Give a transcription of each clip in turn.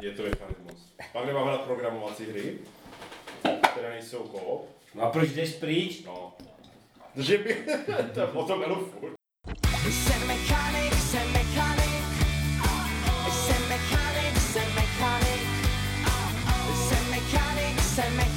Je to mechanismus. Pak nemáme na programovací hry, které nejsou koop. No a proč jdeš pryč? No. Že by... to je o tom jelu furt. Jsem mechanik, jsem mechanik. Jsem mechanik, jsem mechanik. Jsem mechanik, jsem mechanik.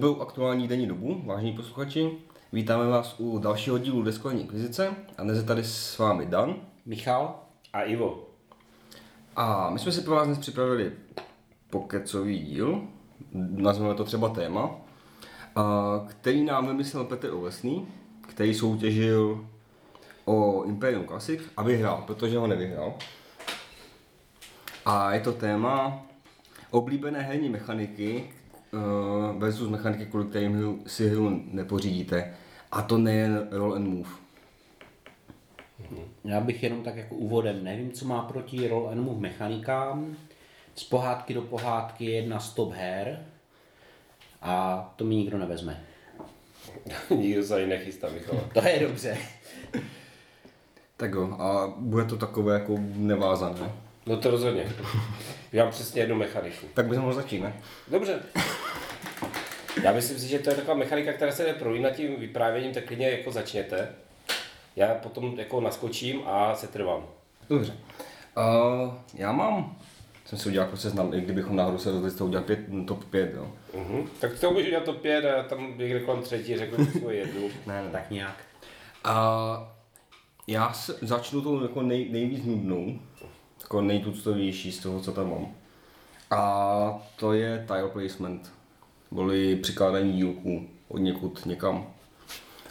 Dobrou aktuální denní dobu, vážení posluchači. Vítáme vás u dalšího dílu Deskování inkvizice a dnes je tady s vámi Dan. Michal a Ivo. A my jsme si pro vás dnes připravili pokecový díl, nazveme to třeba téma, a který nám vymyslel Petr Ovesný, který soutěžil o Imperium Classic a vyhrál, protože ho nevyhrál. A je to téma oblíbené herní mechaniky eh, versus mechaniky, kvůli kterým hru- si hru nepořídíte. A to nejen roll and move. Já bych jenom tak jako úvodem, nevím, co má proti roll and move mechanikám. Z pohádky do pohádky je jedna z top her a to mi nikdo nevezme. Nikdo se ani nechystá, Michal. To je dobře. Tak jo, a bude to takové jako nevázané. No to rozhodně. Já mám přesně jednu mechaniku. Tak bychom mohli začít, ne? Dobře. Já myslím si, že to je taková mechanika, která se jde prolínat tím vyprávěním, tak klidně jako začněte. Já potom jako naskočím a se trvám. Dobře. Uh, já mám, jsem si udělal jako seznam, i kdybychom náhodou se rozhodli to udělat pět, top 5, jo. Uh-huh. Tak to můžu udělat to pět a já tam někde kolem třetí řeknu tu svoji jednu. Ne, ne. Tak nějak. A já se, začnu tou jako nej, nejvíc nudnou, jako nejtuctovější z toho, co tam mám. A to je tile placement, boli přikládání dílků od někud někam.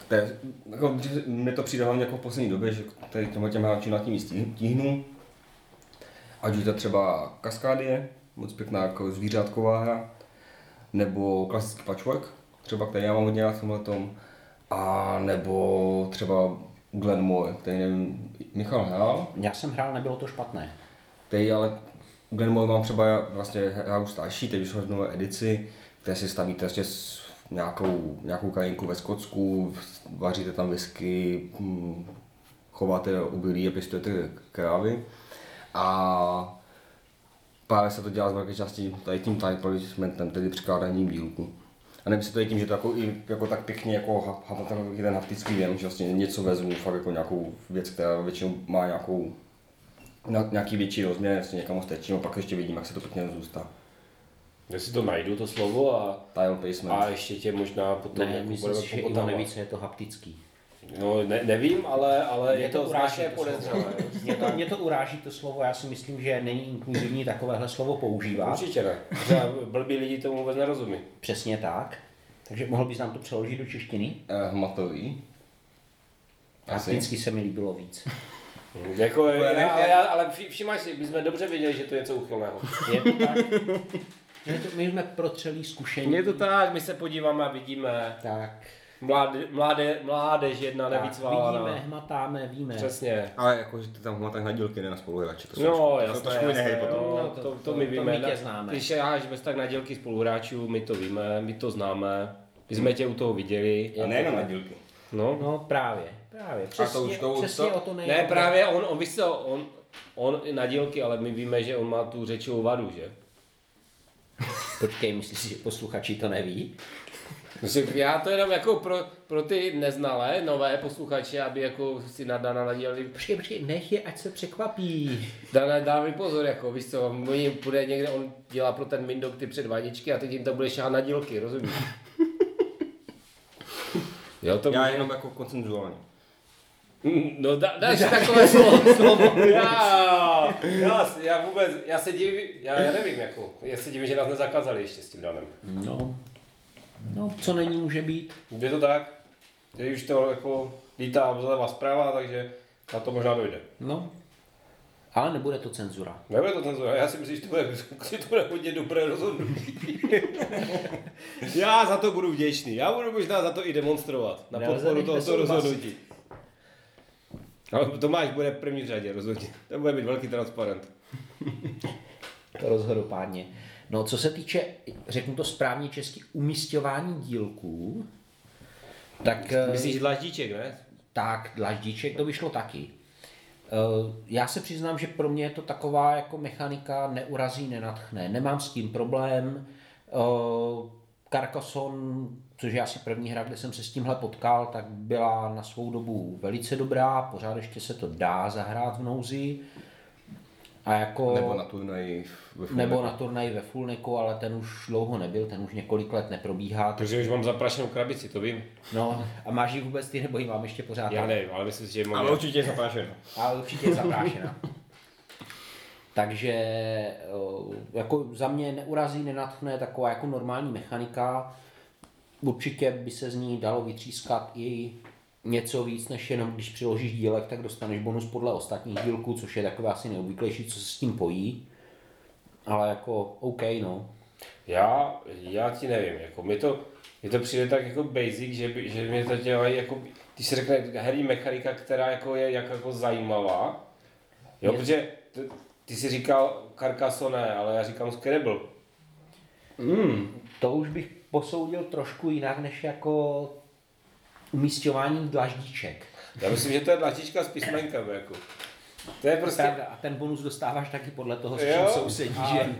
To je, jako, mně to přijde hlavně jako v poslední době, že tady těmhle těm hráčům nad tím tíhnu. Ať už to třeba kaskádie, moc pěkná jako zvířátková hra, nebo klasický patchwork, třeba který já mám hodně rád tomhle tom, a nebo třeba Glenmore, který nevím, Michal hrál, Já jsem hrál, nebylo to špatné. Který ale Glenmore mám třeba vlastně hraju starší, teď v nové edici, kde si stavíte s nějakou, nějakou krajinku ve Skotsku, vaříte tam whisky, hm, chováte obilí a pěstujete krávy. A právě se to dělá z velké části tady tím time placementem, tedy přikládáním dílku. A nevím, jestli to je tím, že to jako, i, jako tak pěkně jako ten haptický věm, že vlastně něco vezmu, fakt jako nějakou věc, která většinou má nějakou na, nějaký větší rozměr, vlastně někam strčím a pak ještě vidím, jak se to pěkně zůstá. Já si to najdu, to slovo a, Tile placement. a ještě tě možná potom Ne, jako myslím budeme si, že Ivo neví, co je to haptický. No ne, nevím, ale, ale Mě je to uráží strašně to slovo. podezřelé. Mě to, mě to uráží to slovo, já si myslím, že není inkluzivní takovéhle slovo používat. Určitě ne. Blbí lidi tomu vůbec nerozumí. Přesně tak. Takže mohl bys nám to přeložit do češtiny? Eh, hmatový. Asi. Hapticky se mi líbilo víc. Jako, ne- já, ale, já, ale vši- všimáš si, my jsme dobře věděli, že to je něco uchylného. Je to tak? My, to, my jsme protřelí zkušení. Je to tak, my se podíváme a vidíme. Tak. Mláde, mláde, mládež jedna tak nevycválaná. vidíme, hmatáme, víme. Přesně. Ale jako, že ty tam hmatách na dílky, ne na spoluhráče. To jsou No, to jasné, trošku jiné hry jasné, potom. No, to, to- to, to- my to víme. my tě ne? známe. Když háš bez tak na dílky spoluhráčů, my to víme, my to známe. My jsme tě u toho viděli. A nejenom na dílky. No. No právě, právě. Přesně, už to- přesně to- o to nejde. Ne, právě on, on, víš co, on, on i na dílky, ale my víme, že on má tu řečovou vadu, že? Počkej, myslíš, že posluchači to neví? Já to jenom jako pro, pro ty neznalé, nové posluchače, aby jako si na Dana nadělali, Počkej, počkej, nech je, ať se překvapí. Dana dá mi pozor, jako víš co, oni bude někde, on dělá pro ten Mindok ty předváděčky a teď jim to bude šáhat na dílky, rozumíš? Jo, to Já může- jenom jako koncenzuálně. Mm, No dá, dáš takové slovo, slovo. Já, já, já vůbec, já se divím, já, já nevím jako, já se divím, že nás nezakázali ještě s tím danem. No, no, co není, může být. Je to tak? Teď už to jako lítá zleva zprava, takže na to možná dojde. No, Ale nebude to cenzura. Nebude to cenzura, já si myslím, že to bude, že to bude hodně dobré rozhodnutí. já za to budu vděčný, já budu možná za to i demonstrovat, na Nelze podporu tohoto rozhodnutí. Ale Tomáš bude v první řadě rozhodně, to bude být velký transparent. To rozhodopádně. No, co se týče, řeknu to správně česky, umístěvání dílků, tak... eh, Myslíš dlaždíček, ne? tak dlaždíček to vyšlo taky. Eh, Já se přiznám, že pro mě je to taková jako mechanika neurazí, nenatchne. Nemám s tím problém. Eh, Carcassonne, což je asi první hra, kde jsem se s tímhle potkal, tak byla na svou dobu velice dobrá, pořád ještě se to dá zahrát v nouzi. A jako... Nebo na turnaji ve nebo na turnaji ve Fulneku, ale ten už dlouho nebyl, ten už několik let neprobíhá. Protože už mám zaprašenou krabici, to vím. No, a máš ji vůbec ty, nebo ji mám ještě pořád? Já nevím, ale myslím si, že mám... Ale určitě je zaprášeno. ale určitě je zaprášená. Takže eh, jako za mě neurazí, nenatchne taková jako normální mechanika. Určitě by se z ní dalo vytřískat i něco víc, než jenom když přiložíš dílek, tak dostaneš bonus podle ostatních dílků, což je takové asi neobvyklejší, co se s tím pojí. Ale jako OK, no. Já, já ti nevím, jako mi to, mi to přijde tak jako basic, že, by, že mě to dělají jako, když se řekne herní mechanika, která jako je jak, jako zajímavá, jo, Je- protože ty, ty jsi říkal Carcassonne, ale já říkám Scrabble. To už bych posoudil trošku jinak, než jako umístěvání dlaždíček. Já myslím, že to je dlačička s písmenkem, jako. To je prostě, Pravda, a ten bonus dostáváš taky podle toho, s čím sousedí, a- že?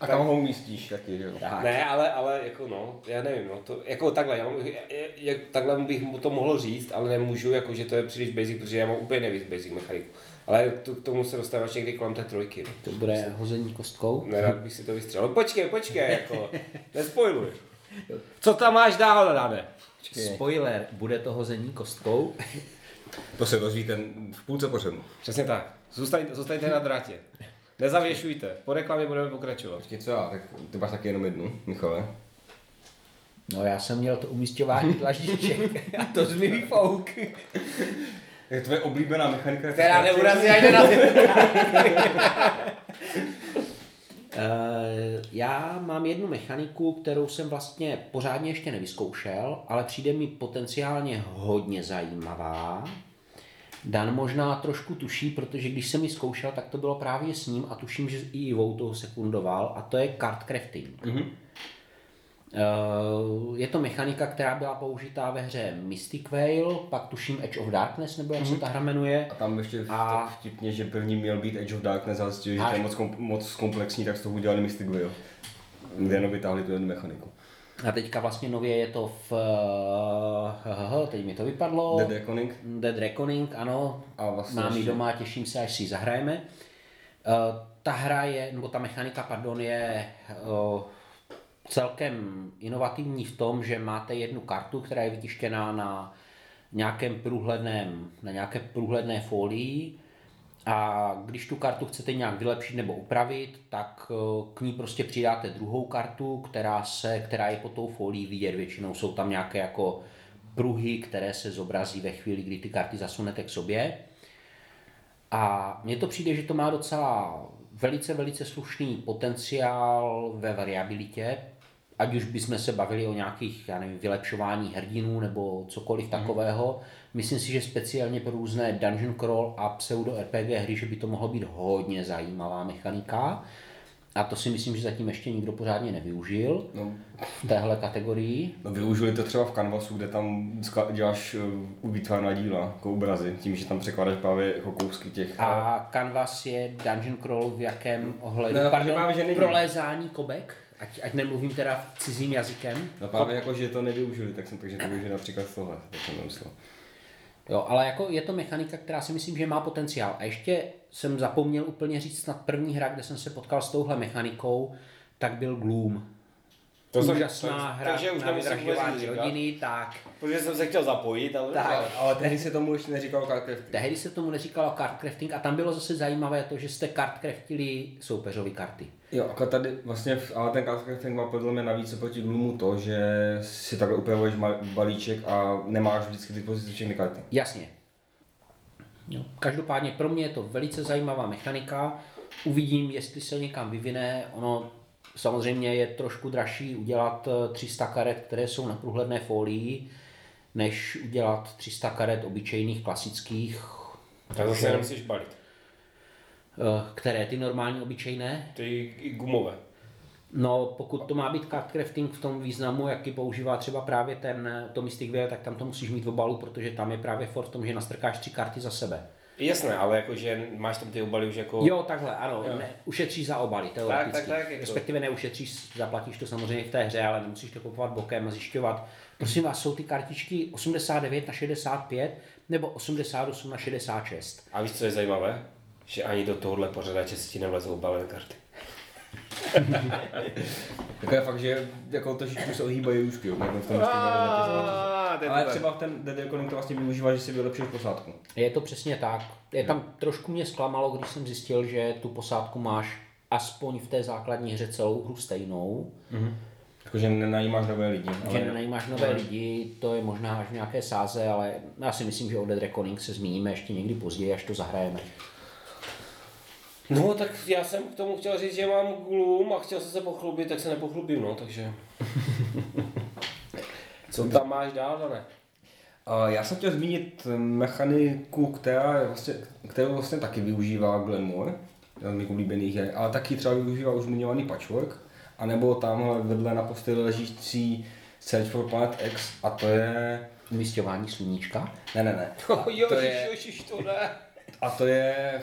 A kam ho umístíš taky, že jo? Tak. ne, ale, ale jako no, já nevím, no, to, jako takhle, já, mám- je, je, takhle bych mu to mohl říct, ale nemůžu, jako, že to je příliš basic, protože já mám úplně nejvíc basic mechaniku. Ale to, k tomu se dostáváš někdy kolem té trojky. No. To bude hození kostkou. Nerad bych si to vystřelil. No, počkej, počkej, jako, nespojluj. Co tam máš dál, Dane? Spoiler, bude to hození kostkou. To se dozvíte v půlce pořadu. Přesně tak. Zůstaň, zůstaňte na drátě. Nezavěšujte. Po reklamě budeme pokračovat. Počkej, co já? Tak ty máš taky jenom jednu, Michale. No já jsem měl to umístěvání dlaždíček a to z mi vyfouk. Je tvoje oblíbená mechanika? Která neurazí ani na Já mám jednu mechaniku, kterou jsem vlastně pořádně ještě nevyzkoušel, ale přijde mi potenciálně hodně zajímavá. Dan možná trošku tuší, protože když jsem ji zkoušel, tak to bylo právě s ním a tuším, že i Ivou toho sekundoval a to je card crafting. Mm-hmm. Je to mechanika, která byla použitá ve hře Mystic Veil, pak tuším Edge of Darkness, nebo jak mm-hmm. se ta hra jmenuje. A tam ještě A- vtipně, že první měl být Edge of Darkness, ale zjistili, že to je moc, kom, moc komplexní, tak z toho udělali Mystic Veil. Jenom vytáhli tu jednu mechaniku. A teďka vlastně nově je to v... eh, Teď mi to vypadlo. Dead Reckoning. Dead Reckoning, ano. A vlastně Mám ji ještě- doma, těším se, až si ji zahrajeme. Eh, Ta hra je, nebo ta mechanika, pardon, je eh, celkem inovativní v tom, že máte jednu kartu, která je vytištěná na nějakém průhledném, na nějaké průhledné folii a když tu kartu chcete nějak vylepšit nebo upravit, tak eh, k ní prostě přidáte druhou kartu, která, se, která je pod tou folií vidět. Většinou jsou tam nějaké jako pruhy, které se zobrazí ve chvíli, kdy ty karty zasunete k sobě. A mně to přijde, že to má docela velice, velice slušný potenciál ve variabilitě, ať už bychom se bavili o nějakých, já nevím, vylepšování hrdinů nebo cokoliv takového. Myslím si, že speciálně pro různé dungeon crawl a pseudo RPG hry, že by to mohlo být hodně zajímavá mechanika. A to si myslím, že zatím ještě nikdo pořádně nevyužil No, v téhle kategorii. no využili to třeba v Canvasu, kde tam děláš uh, vytvářená díla, jako obrazy, tím, že tam překládáš právě jako kousky těch. A Canvas je dungeon crawl v jakém ohledu? No, Pardon, právě, že není. prolézání kobek? Ať, ať nemluvím teda cizím jazykem. No právě jako, že to nevyužili, tak jsem takže to využili například z tohle, tak jsem nemyslel. Jo, ale jako je to mechanika, která si myslím, že má potenciál. A ještě jsem zapomněl úplně říct snad první hra, kde jsem se potkal s touhle mechanikou, tak byl Gloom. To jsem- Úžasná tak- hra takže už na vydražování rodiny, tak. Protože jsem se chtěl zapojit, ale... Tak. Ale tehdy se tomu ještě neříkalo cardcrafting. Tehdy se tomu neříkalo card crafting a tam bylo zase zajímavé to, že jste card craftili soupeřovi karty. Jo, jako tady vlastně, ale ten cardcrafting má podle mě navíc oproti Gloomu to, že si takhle upravuješ balíček a nemáš vždycky k dispozici všechny karty. Jasně. Jo. Každopádně pro mě je to velice zajímavá mechanika. Uvidím, jestli se někam vyvine. Ono samozřejmě je trošku dražší udělat eh, 300 karet, které jsou na průhledné folii, než udělat 300 karet obyčejných, klasických, Tak zase nemusíš balit. Eh, které ty normální obyčejné. Ty i gumové. No, pokud to má být card crafting v tom významu, jaký používá třeba právě ten eh, to Mystic tak tam to musíš mít v obalu, protože tam je právě for v tom, že nastrkáš tři karty za sebe. Jasné, ale jakože máš tam ty obaly už jako... Jo, takhle, ano, ne, ušetříš za obaly, teoreticky. tak, tak, jako- Respektive neušetříš, zaplatíš to samozřejmě v té hře, ale nemusíš to kupovat bokem a zjišťovat. Prosím vás, jsou ty kartičky 89 na 65 nebo 88 na 66? A víš, co je zajímavé? Že ani do tohohle pořadače si ti nevlezou obalené karty. Jako je fakt, že jako trošičku se ohýbají úžky, jo, jako v tom Ale třeba ten Dead Reckoning to vlastně využívá, že si vylepšíš posádku. Je to přesně tak. Je tam trošku mě zklamalo, když jsem zjistil, že tu posádku máš aspoň v té základní hře celou hru stejnou, Jakože nenajímáš nové lidi. že nenajímáš nové lidi, to je možná až v nějaké sáze, ale já si myslím, že o Dead Reckoning se zmíníme ještě někdy později, až to zahrajeme. No, tak já jsem k tomu chtěl říct, že mám gloom a chtěl jsem se pochlubit, tak se nepochlubím, no, takže... Co tam máš dál, Dané? A já jsem chtěl zmínit mechaniku, která je vlastně, kterou vlastně taky využívá Glenmore, z mých oblíbených her, ale taky třeba využívá už zmiňovaný patchwork, anebo tamhle vedle na posteli ležící Search for Planet X a to je... Umístěvání sluníčka. Ne, ne, ne. Jo, to je, ježiš, to ne. a to je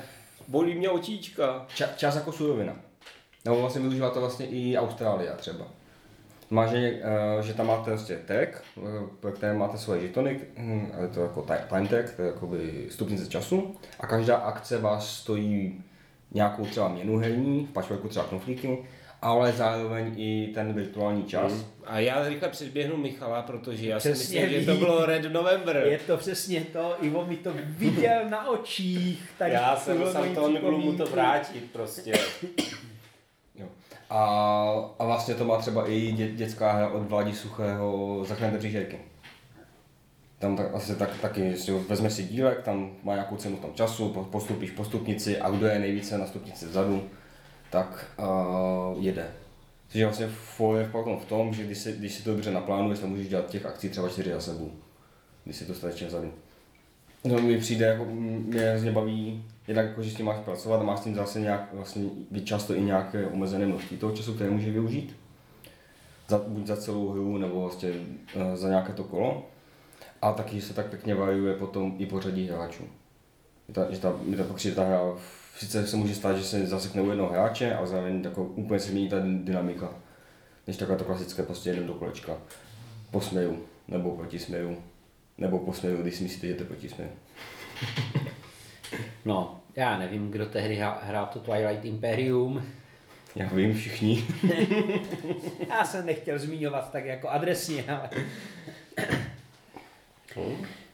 Bolí mě otíčka. ča, čas jako surovina. Nebo vlastně využívá to vlastně i Austrálie třeba. Má, že, eh, že tam máte vlastně tag, eh, pro které máte svoje žetony, hm, ale to jako ti- time tag, to je jakoby stupnice času a každá akce vás stojí nějakou třeba měnu herní, v patchworku třeba knoflíky, ale zároveň i ten virtuální čas. A já rychle předběhnu Michala, protože já si Přesně myslím, že to bylo Red November. Je to přesně to, Ivo mi to viděl na očích. Tady Já jsem musel tomu mu to vrátit prostě. Jo. A, a vlastně to má třeba i dě, dětská hra od Vládi Suchého Zachraňte příšerky. Tam tak, asi tak, taky si vezme si dílek, tam má nějakou cenu v tom času, po- postupíš po stupnici a kdo je nejvíce na stupnici vzadu, tak uh, jede. Vlastně foil je potom v tom, že když si, když si to dobře naplánuješ, tak můžeš dělat těch akcí třeba čtyři za sebou, když si to stačí vzadu. No mi přijde, jako mě hrozně baví, jednak jako, že s tím máš pracovat a máš s tím zase nějak, vlastně často i nějaké omezené množství toho času, které může využít. Za, buď za celou hru, nebo vlastně uh, za nějaké to kolo. A taky, že se tak pěkně variuje potom i pořadí hráčů. Že ta, že ta, že ta, pak přijde ta hra, sice se může stát, že se zasekne u jednoho hráče, ale zároveň jako úplně se mění ta dynamika. Než takové to klasické, prostě jdem do kolečka. Posměju, nebo protisměju, nebo posměju, když si myslíte, že to protisměju. No, já nevím, kdo tehdy hrál, hrál to Twilight Imperium. Já vím všichni. Já jsem nechtěl zmiňovat tak jako adresně, ale...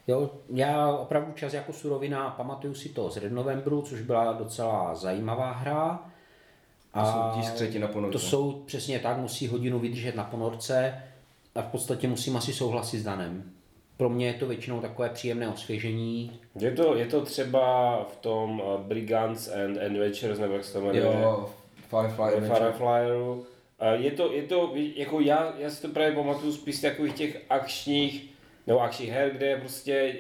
Jo, já opravdu čas jako surovina, pamatuju si to z Red Novembru, což byla docela zajímavá hra. To jsou na ponorce. To jsou přesně tak, musí hodinu vydržet na ponorce a v podstatě musím asi souhlasit s Danem. Pro mě je to většinou takové příjemné osvěžení. Je to, je to třeba v tom uh, Brigands and Adventures, nebo jak se to jmenuje? Jo, Firefly. Fireflyeru. A Je to, je to, jako já, já si to právě pamatuju spíš takových těch akčních, nebo akčních her, kde je prostě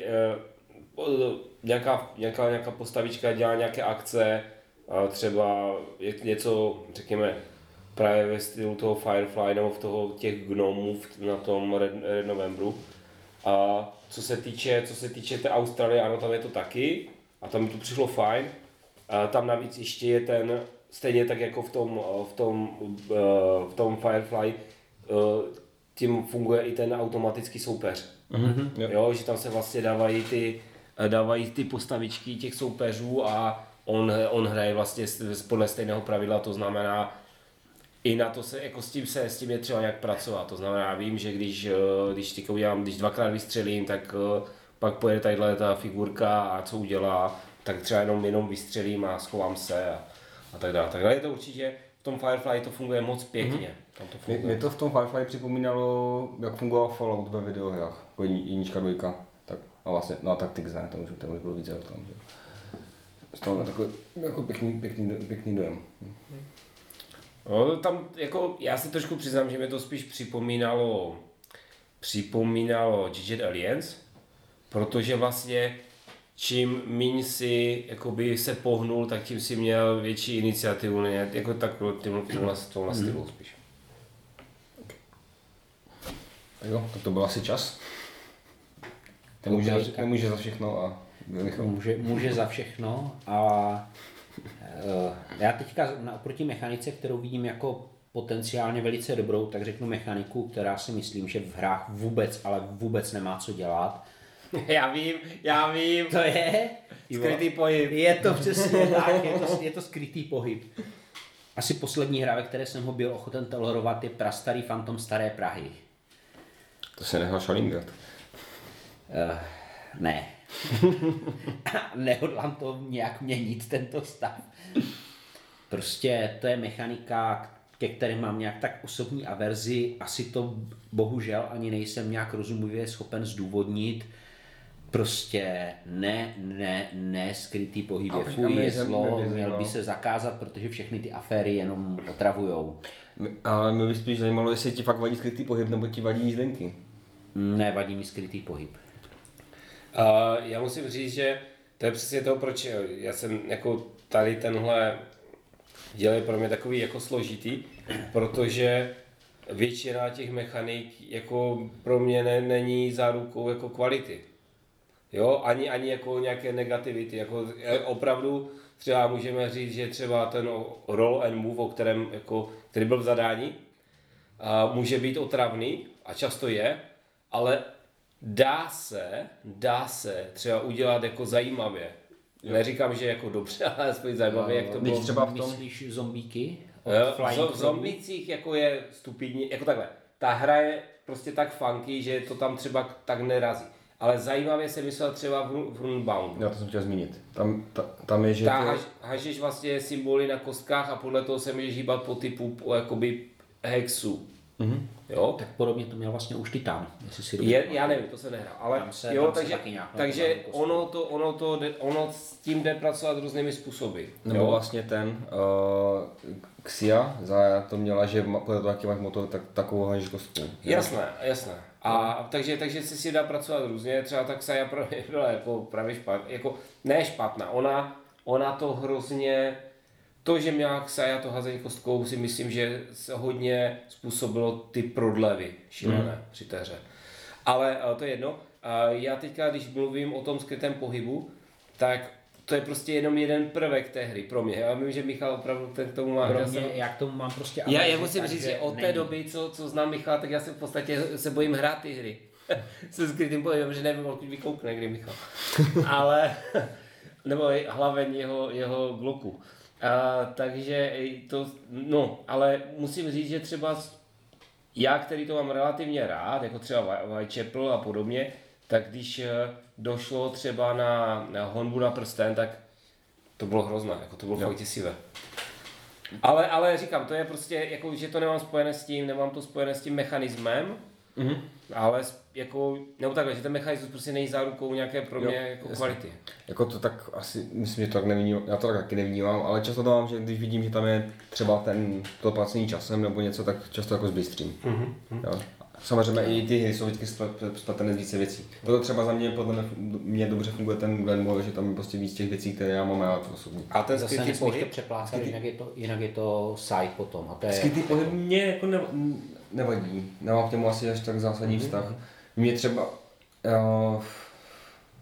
uh, nějaká, nějaká, nějaká postavička dělá nějaké akce, a třeba je něco, řekněme, právě ve stylu toho Firefly nebo v toho těch gnomů na tom Red, Red Novembru. A co se týče, co se týče té Austrálie, ano, tam je to taky. A tam mi to přišlo fajn. A tam navíc ještě je ten, stejně tak jako v tom, v tom, eh, v tom Firefly, eh, tím funguje i ten automatický soupeř. Mhm, jo. Jo, že tam se vlastně dávají ty, dávají ty postavičky těch soupeřů a on, on hraje vlastně podle stejného pravidla, to znamená, i na to se, jako s tím se, s tím je třeba nějak pracovat. To znamená, já vím, že když, eh, když teďka udělám, když dvakrát vystřelím, tak eh, pak pojede tadyhle ta figurka a co udělá, tak třeba jenom, jenom vystřelím a schovám se a, a tak dále. Tak dále je to určitě, v tom Firefly to funguje moc pěkně. Mm-hmm. Tam to Mě, funguje. mě to v tom Firefly připomínalo, jak fungoval Fallout ve videohrách, jako jedni- jednička, dvojka. Tak, a vlastně, no a Tactics ne, to už, to už bylo více o tom. Že? z toho takový jako pěkný, pěkný, pěkný dojem. No, tam jako, já si trošku přiznám, že mi to spíš připomínalo, připomínalo Digit Alliance, protože vlastně čím míň si jakoby se pohnul, tak tím si měl větší iniciativu, ne? jako tak tím, tímhle, tomhle stylu spíš. Tak jo, tak to byl asi čas. Nemůže, Ok, za, tak- nemůže za všechno a Michal. Může, může za všechno a eh, já teďka na- oproti mechanice, kterou vidím jako potenciálně velice dobrou, tak řeknu mechaniku, která si myslím, že v hrách vůbec, ale vůbec nemá co dělat. Já vím, já vím. To je Skrytý pohyb. Je to přesně tak, je to, je to skrytý pohyb. Asi poslední hra, ve které jsem ho byl ochoten tolerovat, je prastarý Phantom Staré Prahy. To se nehrál Schalingard. Uh, ne. Nehodlám to nějak měnit, tento stav. Prostě to je mechanika, ke které mám nějak tak osobní averzi. Asi to bohužel ani nejsem nějak rozumivě schopen zdůvodnit. Prostě ne, ne, ne, skrytý pohyb je fuj, je zlo, měl by zajímalo. se zakázat, protože všechny ty aféry jenom otravujou. Ale mě by spíš zajímalo, jestli ti fakt vadí skrytý pohyb, nebo ti vadí jízdenky. Nevadí mi skrytý pohyb. A já musím říct, že to je přesně to, proč já jsem jako tady tenhle díl je pro mě takový jako složitý, protože většina těch mechanik jako pro mě ne, není zárukou jako kvality. Jo, ani, ani jako nějaké negativity, jako e, opravdu třeba můžeme říct, že třeba ten roll and move, o kterém, jako, který byl v zadání, a může být otravný a často je, ale dá se, dá se třeba udělat jako zajímavě. Jo. Neříkám, že jako dobře, ale aspoň zajímavě, jak to Byť bylo. třeba v tom- Myslíš zombíky? Jo, v Zombie? zombicích jako je stupidní, jako takhle. Ta hra je prostě tak funky, že to tam třeba tak nerazí. Ale zajímavě se myslel třeba v, v Runebound. Já to jsem chtěl zmínit. Tam, ta, tam je, že Ta to, haž, hažeš vlastně symboly na kostkách a podle toho se můžeš hýbat po typu po, jakoby hexu. Mm-hmm. Jo? Tak podobně to měl vlastně už Titan, jestli si Je, já nevím, to se nehrál, ale Tam se- jo, tam se takže, taky nějak takže ono to, ono to, jde- ono s tím jde pracovat různými způsoby. nebo jo? vlastně ten uh, Xia, za to měla, že podle toho, jaký máš motor, tak takovou hažíš kostku. Jasné, jasné. A takže, takže se si dá pracovat různě, třeba tak Saja pro mě byla jako právě špatná, jako ne špatná, ona, ona to hrozně, to, že měla Saja to hazení kostkou, si myslím, že se hodně způsobilo ty prodlevy šílené mm. při té hře. Ale eh, to je jedno. A já teďka, když mluvím o tom skrytém pohybu, tak to je prostě jenom jeden prvek té hry pro mě. Já vím, že Michal opravdu ten k tomu má... Pro já mě, jsem- já k tomu mám prostě já, já musím říct, že od té není. doby, co, co znám Michala, tak já se v podstatě se bojím hrát ty hry. Se skrytým pohybem, že nevím, odkud vykoukne, kdy Michal. Ale, nebo i hlaven jeho, jeho gloku. A, takže to, no, ale musím říct, že třeba já, který to mám relativně rád, jako třeba Whi- Whitechapel a podobně, tak když eh, došlo třeba na, na honbu na prsten, tak to bylo hrozné, jako to bylo fakt děsivé. Ale, ale říkám, to je prostě, jako, že to nemám spojené s tím, nemám to spojené s tím mechanismem, mm-hmm. ale jako, nebo takhle, že ten mechanismus prostě není zárukou nějaké pro mě Jo, jako kvality. Jako to tak asi, myslím, že to tak nevnímám, já to tak taky nevnímám, ale často to mám, že když vidím, že tam je třeba ten, to placení časem nebo něco, tak často jako zbystřím. Mm-hmm. Jo. Samozřejmě i ty hry jsou vždycky splet- spletené z více věcí. Proto třeba za mě, podle mě, mě dobře funguje ten Glenmore, že tam je prostě víc těch věcí, které já mám rád osobně. A ten Zase skrytý nesmíš to pohyb, přeplácat, jinak je to, jinak je to side potom. A to je, Skrytý pohyb mě jako ne, nevadí, nemám k němu asi až tak zásadní Mhm. vztah. Mě třeba, uh,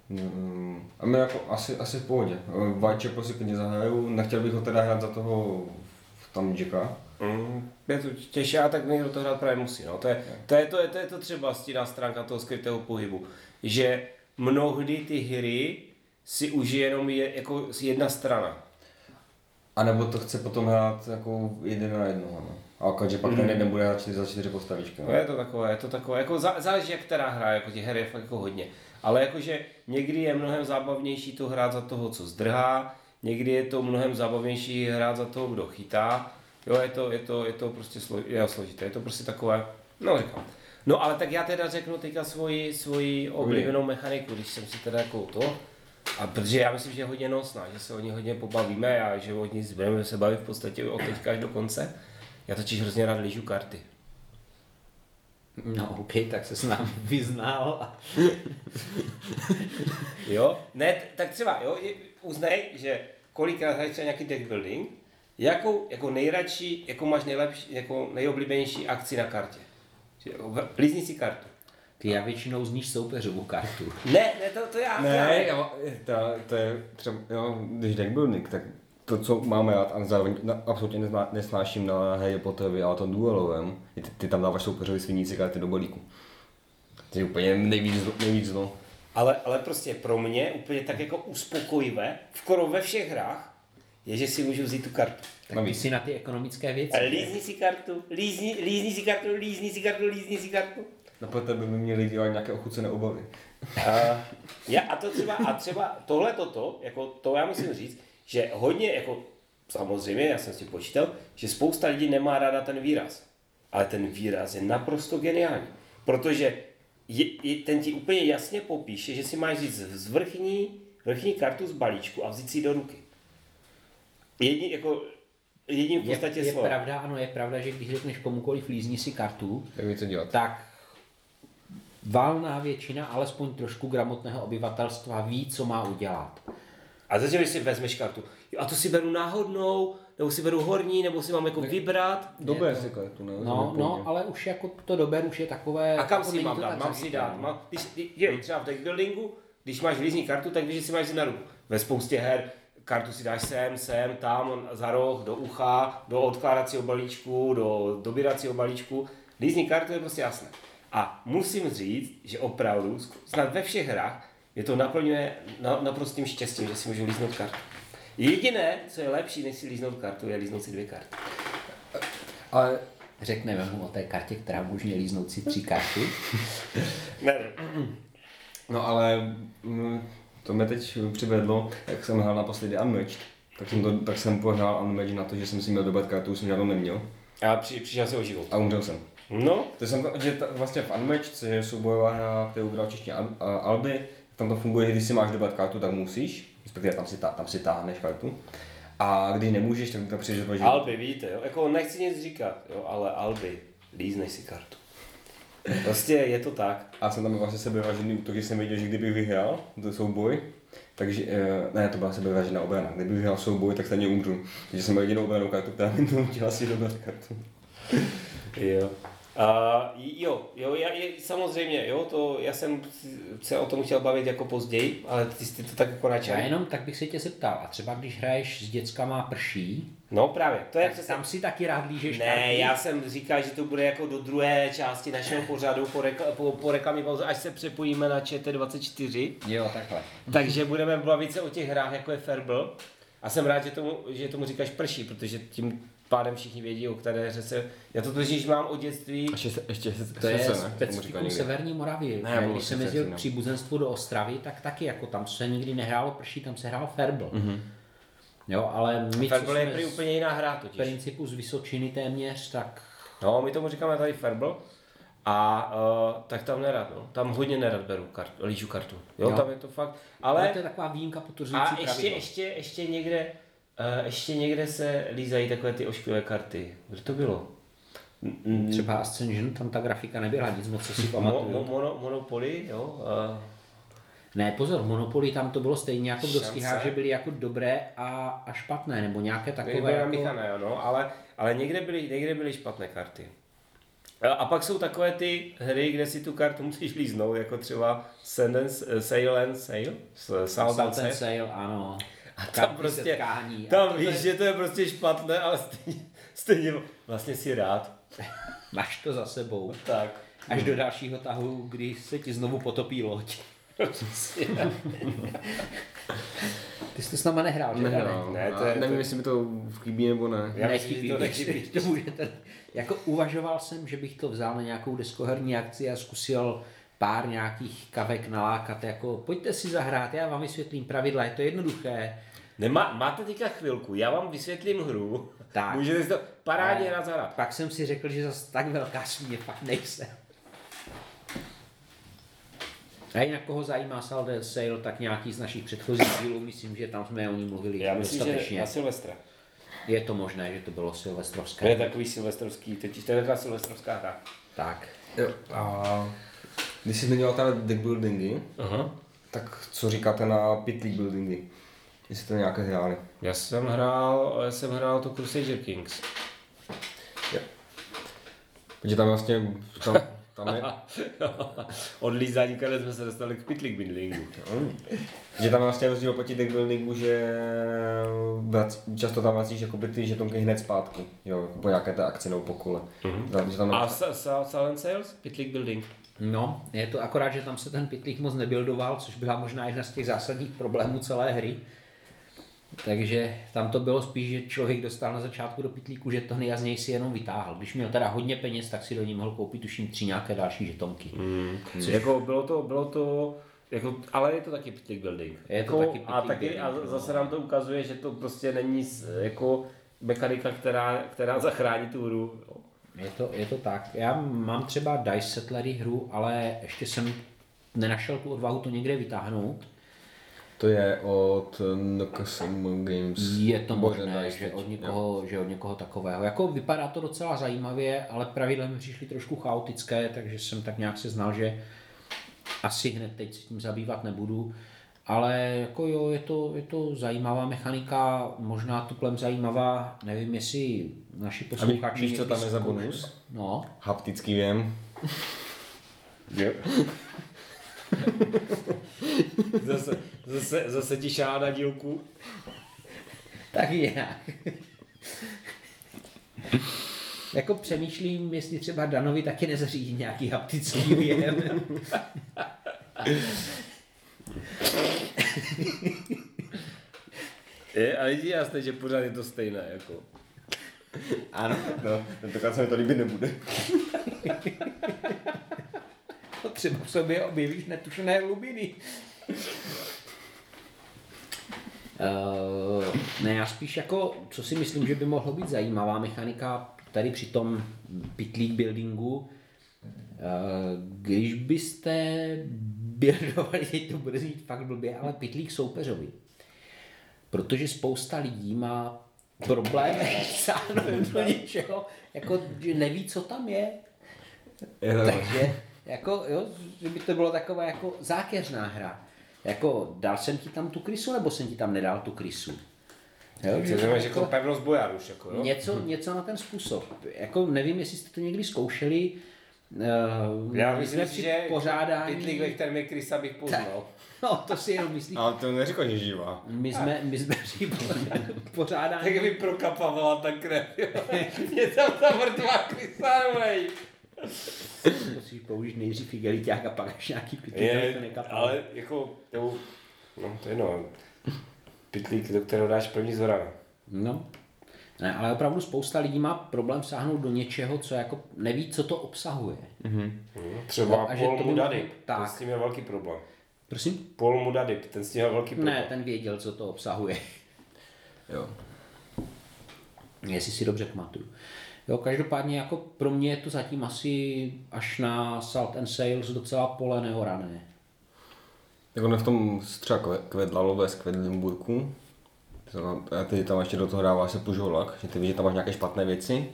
mm, a mě jako asi, asi v pohodě. Whitechapel prostě klidně zahraju, nechtěl bych ho teda hrát za toho tam Jacka. Mm, je to těžší, a tak někdo to hrát právě musí. No. To, je, to, je, to, je, to je to třeba stíná stránka toho skrytého pohybu, že mnohdy ty hry si užije jenom je, jako jedna strana. A nebo to chce potom hrát jako jeden na jednoho. No. A že pak ten jeden bude hrát čtyři za čtyři postavičky. No. Je to takové, je to takové, jako zá, záleží jak která hra, jako těch her je fakt jako hodně. Ale jakože někdy je mnohem zábavnější to hrát za toho, co zdrhá, někdy je to mnohem zábavnější hrát za toho, kdo chytá. Jo, je to, je to, je to prostě slo, je složité, je to prostě takové, no říkám. No ale tak já teda řeknu teďka svoji, svoji oblíbenou mechaniku, když jsem si teda jako to. A protože já myslím, že je hodně nosná, že se o ní hodně pobavíme a že o ní budeme se bavit v podstatě od teďka až do konce. Já totiž hrozně rád lížu karty. No OK, tak se s námi vyznal. A... Jo? Ne, tak třeba, jo, uznej, že kolikrát třeba nějaký deck building, jakou jako nejradši, jakou máš nejlepší, jako nejoblíbenější akci na kartě. Jo, Lízni si kartu. Ty já většinou zníš soupeřovou kartu. Ne, ne, to, to já. to já Ne, já, to, to je třeba, jo, když deck building, tak to, co máme rád, a zároveň na, absolutně nezná, nesnáším na Harry Potterovi, ale to duelovém, je ty, ty tam dáváš soupeřovi sviníci karty do balíku. To je úplně nejvíc, zlo- nejvíc zlo. Ale, ale prostě pro mě úplně tak jako uspokojivé, skoro ve všech hrách, je, že si můžu vzít tu kartu. Tak ty si na ty ekonomické věci. A lízni si kartu, lízni, lízni si kartu, lízni si kartu, lízni si kartu. No pro tebe by měli dělat nějaké ochucené obavy. A, já, a to třeba, a třeba tohle toto, jako to já musím říct, že hodně, jako samozřejmě, já jsem si počítal, že spousta lidí nemá ráda ten výraz. Ale ten výraz je naprosto geniální. Protože je, je, ten ti úplně jasně popíše, že si máš říct z vrchní, vrchní kartu z balíčku a vzít si ji do ruky. Jedni, jako, jedním v Je, podstatě je slovo. pravda, ano, je pravda, že když řekneš komukoliv lízni si kartu, Tak co dělat. tak valná většina, alespoň trošku gramotného obyvatelstva ví, co má udělat. A začal, když si vezmeš kartu, a to si beru náhodnou, nebo si beru horní, nebo si mám jako vybrat. Dobré si kartu, ne? No, no, ale už jako to dober už je takové... A kam jako si mám to dát? Mám si dát. Mám, když, když, je, třeba v deck buildingu, když máš lízní kartu, tak víš, že si máš na ruku. Ve spoustě her kartu si dáš sem, sem, tam, za roh, do ucha, do odkládacího balíčku, do dobíracího balíčku. Lízní kartu je prostě jasné. A musím říct, že opravdu, snad ve všech hrách, je to naplňuje na, naprostým štěstím, že si můžu líznout kartu. Jediné, co je lepší, než si líznout kartu, je líznout si dvě karty. Ale Řekneme mu o té kartě, která umožňuje líznout si tři karty. Ne, No ale mm, to mě teď přivedlo, jak jsem hrál naposledy Unmatched, tak jsem, to, tak jsem pohrál Unmatched na to, že jsem si měl dobrat kartu, už jsem žádnou neměl a při, přišel si o život. a umřel jsem. No, To jsem, že ta, vlastně v Unmatched, což je soubojová hra, kterou hrál češtině Alby, tam to funguje, že když si máš dobrat kartu, tak musíš, respektive tam si, tá, tam si táhneš kartu. A když nemůžeš, tak tam přijdeš o život. Alby, víte, jo? Jako nechci nic říkat, jo, ale Alby, líznej si kartu. Prostě je to tak. A jsem tam vlastně sebevažený útok, že jsem věděl, že kdybych vyhrál ten souboj, takže, eh, ne, to byla sebevažená obrana. Kdybych vyhrál souboj, tak stejně umřu. Takže jsem měl jedinou obranou kartu, která mi donutila si dobrat kartu. Jo. A jo, jo, já, je, samozřejmě, jo, to, já jsem se o tom chtěl bavit jako později, ale ty jsi to tak jako Já načal. jenom tak bych se tě zeptal, a třeba když hraješ s dětskama prší, No právě, to je tak přesně. tam si taky rád lížeš Ne, karty. já jsem říkal, že to bude jako do druhé části našeho pořadu po, rekla, po, po reklamní pauze, až se přepojíme na ČT24. Jo, takhle. Takže budeme bavit se o těch hrách, jako je Ferbl. A jsem rád, že tomu, že tomu říkáš prší, protože tím pádem všichni vědí, o které hře se... Já to totiž mám od dětství. Ještě, se- ještě se, To je se, specifikum. Severní Moravy. Ne, Ne, když jsem se jezdil k příbuzenstvu do Ostravy, tak taky jako tam se nikdy nehrálo prší, tam se hrál ferbl. Mm-hmm. Jo, ale my, Ferbl je prý úplně jiná hra totiž. principu z Vysočiny téměř, tak No, my tomu říkáme tady Ferbl. A uh, tak tam nerad, no. Tam hodně nerad beru kart, lížu kartu. Jo, Jo. tam je to fakt. ale Ale to je taková výjimka potvrzující a ještě, pravidlo. ještě, ještě někde, uh, ještě někde se lízají takové ty ošklivé karty. Kde to bylo? Třeba Ascension, tam ta grafika nebyla nic moc, co si Mo, pamatuju. mo, mono, Monopoly, jo. Uh, Ne, pozor, Monopoly tam to bylo stejně jako v hrách, že byly jako dobré a, a špatné, nebo nějaké Takové takové jako... Michané, no, ale, ale někde, byly, někde byly špatné karty. A- A pak jsou takové ty hry, kde si tu kartu musíš líznout, jako třeba Sand and, Sail and Sail, s- Salt and. Sail, ano. A tam prostě, setkání. A tam to víš, je- že to je prostě špatné, ale stejně, stejně vlastně si rád. Máš to za sebou. Tak. Až do dalšího tahu, kdy se ti znovu potopí loď. Ty jsi to s náma nehrál, že? Nehrál. Ne, to je- to- nevím, jestli mi to chybí nebo ne. Já Nechybí, to to, nechybí. to můžete. Jako uvažoval jsem, že bych to vzal na nějakou deskoherní akci a zkusil pár nějakých kavek nalákat, jako pojďte si zahrát, já vám vysvětlím pravidla, je to jednoduché. Nemá, máte teďka chvilku, já vám vysvětlím hru. Tak. Můžete si to parádně rád zahrát. Pak jsem si řekl, že zase tak velká svíně fakt nejsem. A jinak koho zajímá Salder Sale, tak nějaký z našich předchozích dílů, myslím, že tam jsme o ní mluvili Já myslím, že dostatečně. na Silvestra. Je to možné, že to bylo To silvestrovské. je takový silvestrovský, totiž to je taková silvestrovská hra. Tak. Jo. A když jsi zmiňoval tady deck buildingy, Aha. tak co říkáte na pitlí buildingy? Jestli to nějaké hráli. Já jsem hrál, já jsem hrál to Crusader Kings. Protože tam vlastně, tam, tam je, Od lízání karet jsme se dostali k pitlik buildingu. že tam vlastně rozdíl proti deck buildingu, že vrac, často tam vracíš jakoby ty žetonky hned zpátky, jo, jako po nějaké té akci nebo po kole. Mm-hmm. Že tam, A Sa- Sa- Silent Sales? Pitlik building. No, je to akorát, že tam se ten pitlík moc nebuildoval, což byla možná jedna z těch zásadních problémů celé hry. Takže tam to bylo spíš, že člověk dostal na začátku do pitlíku žetony a z něj si jenom vytáhl. Když měl teda hodně peněz, tak si do ní mohl koupit tuším tři nějaké další žetonky. Mm. Což jako bylo to, bylo to, jako, ale je to taky pitlik building. Je to jako, taky a taky, building, a no. zase nám to ukazuje, že to prostě není jako mechanika, která, která zachrání tu hru. Jo. Je to, je to tak. Já mám třeba Dice Settlery hru, ale ještě jsem nenašel tu odvahu to někde vytáhnout. to je od NKSM Games. Je to možné, že od, jo. někoho, že od někoho takového. Jako vypadá to docela zajímavě, ale pravidla mi přišly trošku chaotické, takže jsem tak nějak se znal, že asi hned teď se tím zabývat nebudu. Ale jako jo, je to, je to zajímavá mechanika, možná tuplem zajímavá, nevím jestli naši A posluchači... víš, co tam je za bonus? No, Haptický věm. Zase, zase, zase ti šá na dílku. tak jinak. jako přemýšlím, jestli třeba Danovi taky nezařídí nějaký haptický věm. Je, ale je jasné, že pořád je to stejné. Jako. ano. No, tentokrát se mi to líbit nebude. No, třeba v sobě objevíš netušené hlubiny. Uh, ne, já spíš jako, co si myslím, že by mohlo být zajímavá mechanika tady při tom pitlík buildingu, uh, když byste buildovali, teď to bude znít fakt blbě, ale pitlík soupeřovi. Protože spousta lidí má problém sáhnout do něčeho, jako, že neví, co tam je. To Takže jako, jo, že by to bylo taková jako zákeřná hra. Jako dal jsem ti tam tu krysu, nebo jsem ti tam nedal tu krysu? Jo, To znamená, že jako pevnost bojar už. Jako, jo? něco, něco na ten způsob. Jako nevím, jestli jste to někdy zkoušeli. Uh, Já my myslím při že pořádání... pitlík, ve kterém je krysa, bych poznal. No, to si jenom myslíš. Ale to neříkal, že živá. My jsme, my jsme při pořádání... Tak by prokapavala ta krev, jo. Je tam ta mrtvá krysa, novej. Musíš použít nejdřív igeliťák a pak až nějaký pitlík, aby to Je, nekapalo. ale jako, to, no to je no, pitlík, do kterého dáš první z vrana. No. Ne, ale opravdu spousta lidí má problém sáhnout do něčeho, co jako neví, co to obsahuje. Třeba No, Paul to by Mudadip, mohlo- ten tak. s tím měl velký problém. Prosím? Paul Mudadip, ten s tím měl velký problém. Ne, ten věděl, co to obsahuje. Jo. Jestli si dobře pamatuju. Jo, každopádně jako pro mě je to zatím asi až na Salt and Sales docela pole neorané. Jako ne v tom třeba kve- kvedlalové z Kvedlimburku. To- A ty tam ještě do toho dáváš se pužolak, že ty víš, že tam máš nějaké špatné věci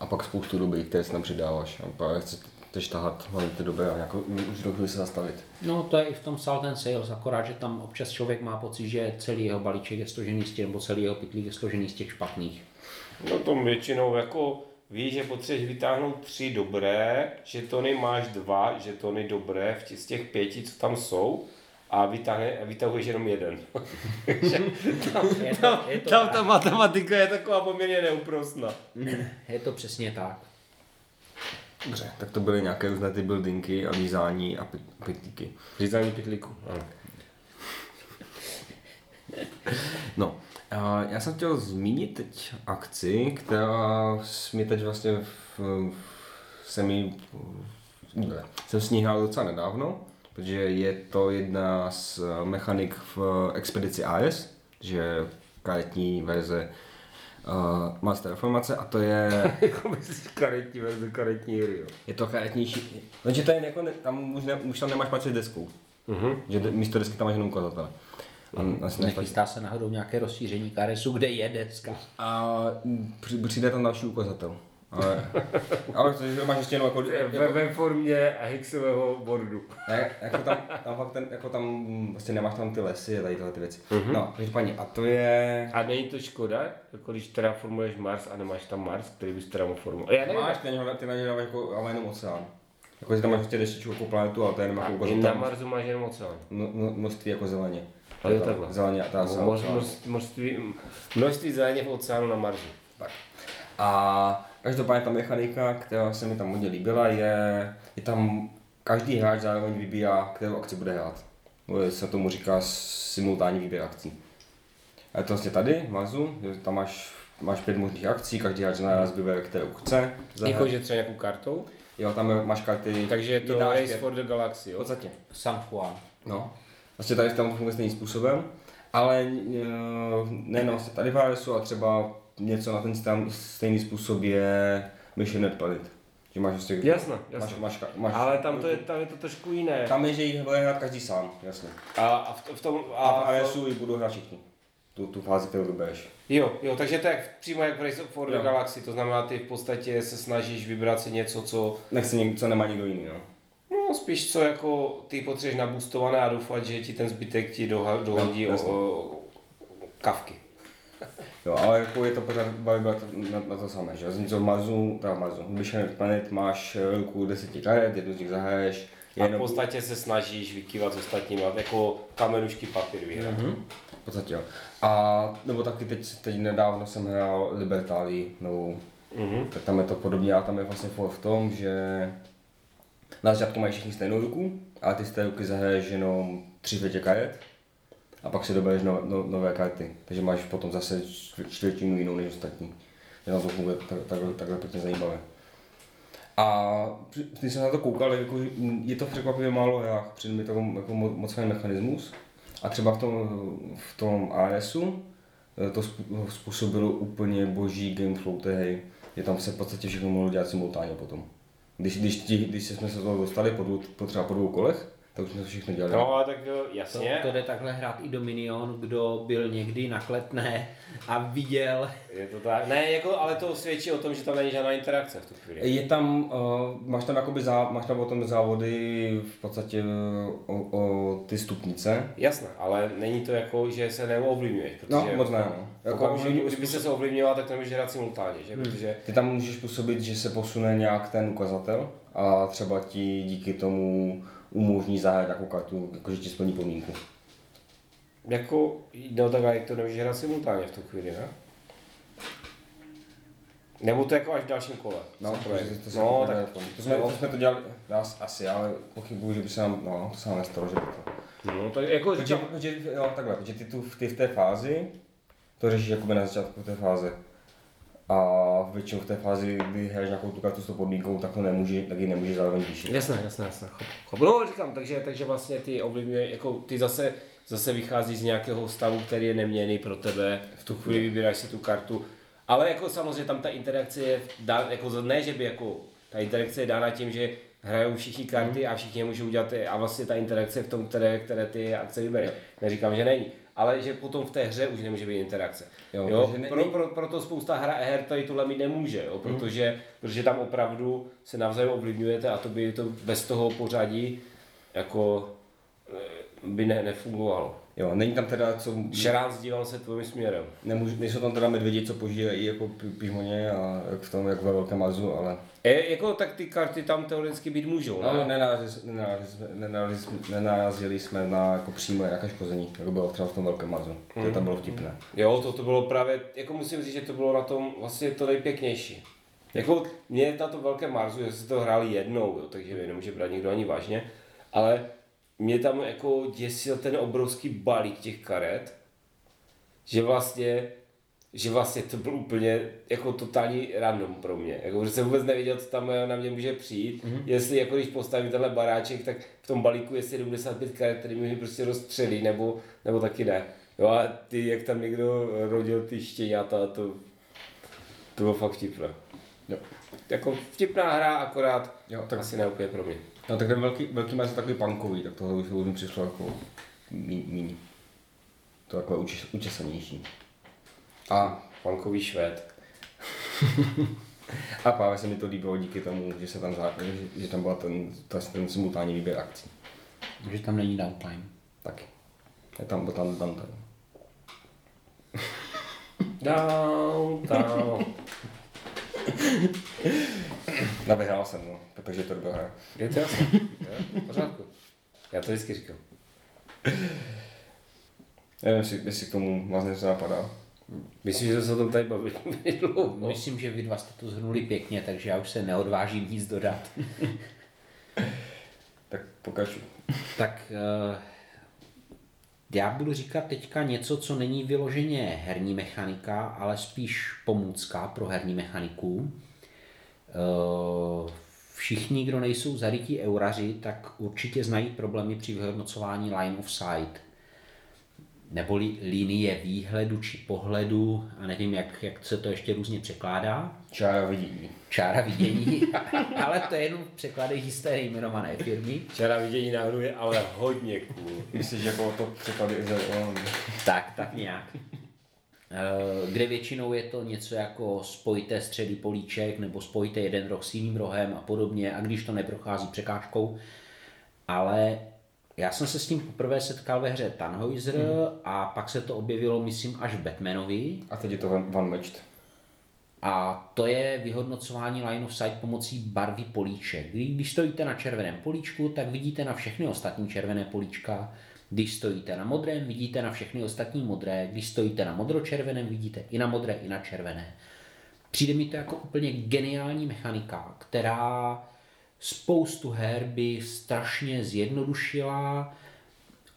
a pak spoustu dobrých, které si tam přidáváš. A pak chceš, chceš tahat hlavně ty dobré a jako už do chvíli se zastavit. No to je i v tom Salt and Sales, akorát, že tam občas člověk má pocit, že celý jeho balíček je složený z těch, nebo celý jeho pytlík je složený z těch špatných. No to většinou jako víš, že potřebuješ vytáhnout tři dobré, žetony máš dva žetony dobré v těch, z těch pěti, co tam jsou a vytáhne, a vytahuješ jenom jeden. Je to, je to, Tam tak. ta matematika je taková poměrně neúprostná. je to přesně tak. Dobře. Tak to byly nějaké různé ty buildingy a lízání a pit- pitlíky. Řízání pytlíku. Ano. No, a já jsem chtěl zmínit teď akci, která mi teď vlastně v, se mi, ne, jsem s ní hrál docela nedávno, protože je to jedna z mechanik v expedici AS, že karetní verze uh, Master Reformace a to je, Jako myslíš karetní verze karetní hry, jo. je to karetnější. Lenže to je jako, ne, tam už, ne, už tam nemáš pracovat s deskou. Uh-huh. Že de, místo desky tam máš jenom ukazatele. A, asi nestačí. Nechystá se náhodou nějaké rozšíření karesu, kde je deska. a při- přijde tam další ukazatel. Ale, ale to, že máš ještě jenom jako, Ve, jako ve formě Higgsového bordu. ne, jako tam, tam fakt ten, jako tam, vlastně nemáš tam ty lesy a tady tyhle ty věci. Uh-huh. No, takže paní, a to je, A není to škoda, jako když terraformuješ Mars a nemáš tam Mars, který bys terraformoval. Já nevím, máš, ty na něho, ty na něho jako, ale jenom oceán. Jako, že tam máš prostě deštičku jako planetu, ale to je jenom jako i na. Marsu máš jenom oceán. No, no, množství jako zeleně. Ale jo, Ta- takhle. Zeleně, ta mo- oceán. množství, množství, množství zeleně v oceánu na Marsu. Tak. A každopádně ta mechanika, která se mi tam hodně líbila, je, je tam každý hráč zároveň vybírá, kterou akci bude hrát. Se tomu říká simultánní výběr akcí. A je to vlastně tady, v že tam máš, máš pět možných akcí, každý hráč naraz vybere, kterou chce. zahrát. Jako, že třeba nějakou kartou? Jo, tam máš karty. Takže je to Race pět. for the Galaxy, V jo? podstatě. San Juan. No. Vlastně tady tam funguje stejným způsobem, ale eh, nejenom vlastně tady v RSu, a třeba něco na ten stejný způsob je Mission Net Planet. Že máš prostě, Jasně, jasně. Máš, máš, máš, Ale tam to je, tam je to trošku jiné. tam je, že jich bude hrát každý sám, jasně. A, a v, v tom... A v A, RSu ji budou hrát všichni. Tu, tu fázi, kterou vybereš. jo, jo, takže to je jak, přímo jak v Race for the. Galaxy, to znamená, ty v podstatě se snažíš vybrat si něco, co Nechci někdo, co nemá nikdo jiný, no. No, spíš co jako ty potřebuješ nabustované a doufat, že ti ten zbytek ti doha- dohodí No, o, o, kavky. Jo, ale jako je to pořád vybrat na, na, to samé, že? Teda v Marsu, v Mission Net Planet máš velkou deseti karet, jednu z nich zahraješ, A v podstatě se snažíš vykývat s ostatními, jako kamenušky papír vyhrát. Mm-hmm. V podstatě jo. A nebo taky teď, teď nedávno jsem hrál Libertálii novou. Mm-hmm. Tak tam je to podobně a tam je vlastně v tom, že na začátku mají všichni stejnou ruku, ale ty z té ruky zahraješ jenom tři čtvrtě karet a pak si dobereš no, no, nové karty. Takže máš potom zase čtvr- čtvrtinu jinou než ostatní. Je na to funguje tak, takhle, takhle pěkně zajímavé. A když jsem na to koukal, jako, je to překvapivě málo hrách, přijde mi to jako, jako mo- moc fajn mechanismus. A třeba v tom, v tom ASu eh, to způ- způsobilo úplně boží gameflow té hry. Je tam se v podstatě všechno mohlo dělat simultánně potom. Když, když, když jsme se toho dostali po, dvou, po třeba po dvou kolech, tak už jsme to všechno dělali. No, tak jo, To, jasně. to jde takhle hrát i Dominion, kdo byl někdy na Kletné a viděl. Je to tak. Ne, jako, ale to svědčí o tom, že tam není žádná interakce v tu chvíli. Je tam, uh, máš tam jakoby zá, máš tam potom závody v podstatě uh, o, o ty stupnice. Jasné, ale není to jako, že se neovlivňuješ, No, protože moc ne, no. Jako, Jako, jako, kdyby se ovlivňoval, tak to nemůžeš hrát simultánně, že? Hmm. Protože Ty tam můžeš působit, že se posune nějak ten ukazatel a třeba ti díky tomu umožní zahrát nějakou kartu, jakože ti splní podmínku. Jako, no tak ale to nemůžeš hrát simultánně v tu chvíli, ne? Nebo to jako až v dalším kole. No, se to, to, to, no, tak, tak, to, jsme, to jsme to dělali, nás asi, ale pochybuju, že by se nám, no, to se nám nestalo, že by to. no, tak jako Protože, říkám, protože, jo, takhle, protože ty, tu, ty v té fázi, to řešíš jakoby na začátku té fáze. A většinou v té fázi, kdy hraješ nějakou tu kartu s tou podmínkou, tak to nemůže, tak ji nemůže zároveň vyšit. Jasné, jasné, jasné. Chop, chop. No, říkám, takže, takže vlastně ty ovlivňuje, jako ty zase, zase vychází z nějakého stavu, který je neměný pro tebe, v tu chvíli vybíráš si tu kartu, ale jako samozřejmě tam ta interakce je, dá, jako ne, že by jako, ta interakce je dána tím, že hrajou všichni karty a všichni je můžou udělat a vlastně ta interakce je v tom, které, které ty akce vybereš. Neříkám, že není, ale že potom v té hře už nemůže být interakce. Jo, Jo, ne- pro, pro, proto spousta hra, her tady tohle mít nemůže, jo, protože, protože tam opravdu se navzájem ovlivňujete a to by to bez toho pořadí jako eh, by ne, nefungovalo. Jo, není tam teda, co, Šerán zdíval se tvým směrem. nemůžu, nejsou tam teda medvědi, co požírají jako pižmoně a jak v tom, jak ve velkém mazu, ale E, jako tak ty karty tam teoreticky být můžou, No, ne? nenarazili, nenarazili, jsme- nenarazili, nenarazili jsme na jako přímo jaké škození, jako bylo třeba v tom velkém mazu. To tam bylo vtipné. Jo, to, to bylo právě, jako musím říct, že to bylo na tom vlastně to nejpěknější. Jako mě na to velké Marsu, že se to hráli jednou, jo, takže nemůže brát nikdo ani vážně, ale mě tam jako děsil ten obrovský balík těch karet, že vlastně, že vlastně to byl úplně jako totální random pro mě. Jako, že jsem vůbec nevěděl, co tam na mě může přijít. Mm-hmm. Jestli jako když postavím tenhle baráček, tak v tom balíku je 75 karet, který mi prostě rozstřelí, nebo, nebo taky ne. Jo a ty, jak tam někdo rodil ty štěňata, to To bylo fakt vtipné. Jo. Jako vtipná hra, akorát Jo, tak- asi ne úplně pro mě. No tak ten velký, velký má takový punkový, tak tohle už, mi přišlo jako mí- míň. To takové učes, učesanější. A, Punkový švéd. a právě se mi to líbilo díky tomu, že, se tam, zá, že, že tam byl ten, ten, ten simultánní výběr akcí. Že tam není downtime. Taky. Je tam, byl tam, tam ten. Down, down. No vyhrál jsem, no, protože to dobrá hra. Je to jasné. V pořádku. Já to vždycky říkám. Nevím, jestli, jestli k tomu vás něco napadá. Myslím, že se o tom tady bavili dlouho. Myslím, že vy dva jste to zhrnuli pěkně, takže já už se neodvážím nic dodat. Tak pokračuj. Tak eh, já budu říkat teďka něco, co není vyloženě herní mechanika, ale spíš pomůcka pro herní mechaniku. Eh, Všichni, kdo nejsou zarytí euraři, tak určitě znají problémy při vyhodnocování line of sight. Neboli linie výhledu či pohledu, a nevím, jak, jak se to ještě různě překládá. Čára vidění. Čára vidění, ale to je jenom v překladech jisté jmenované firmy. Včera vidění náhodou je ale hodně cool. Myslíš, že jako to překlady Tak, tak nějak. Eh, Kde většinou je to něco jako spojité středy políček nebo spojité jeden roh s jiným rohem a podobně, a když to neprochází překážkou. Ale já jsem se s tím poprvé setkal ve hře Tannhäuser a pak se to objevilo, myslím, až v Batmanovi. A teď je to van, van matched. A to je vyhodnocování line of sight pomocí barvy políček. Kdy- Když stojíte na červeném políčku, tak vidíte na všechny ostatní červené políčka. Když stojíte na modrém, vidíte na všechny ostatní modré. Když stojíte na modročerveném, vidíte i na modré, i na červené. Přijde mi to jako úplně geniální mechanika, která spoustu her by strašně zjednodušila,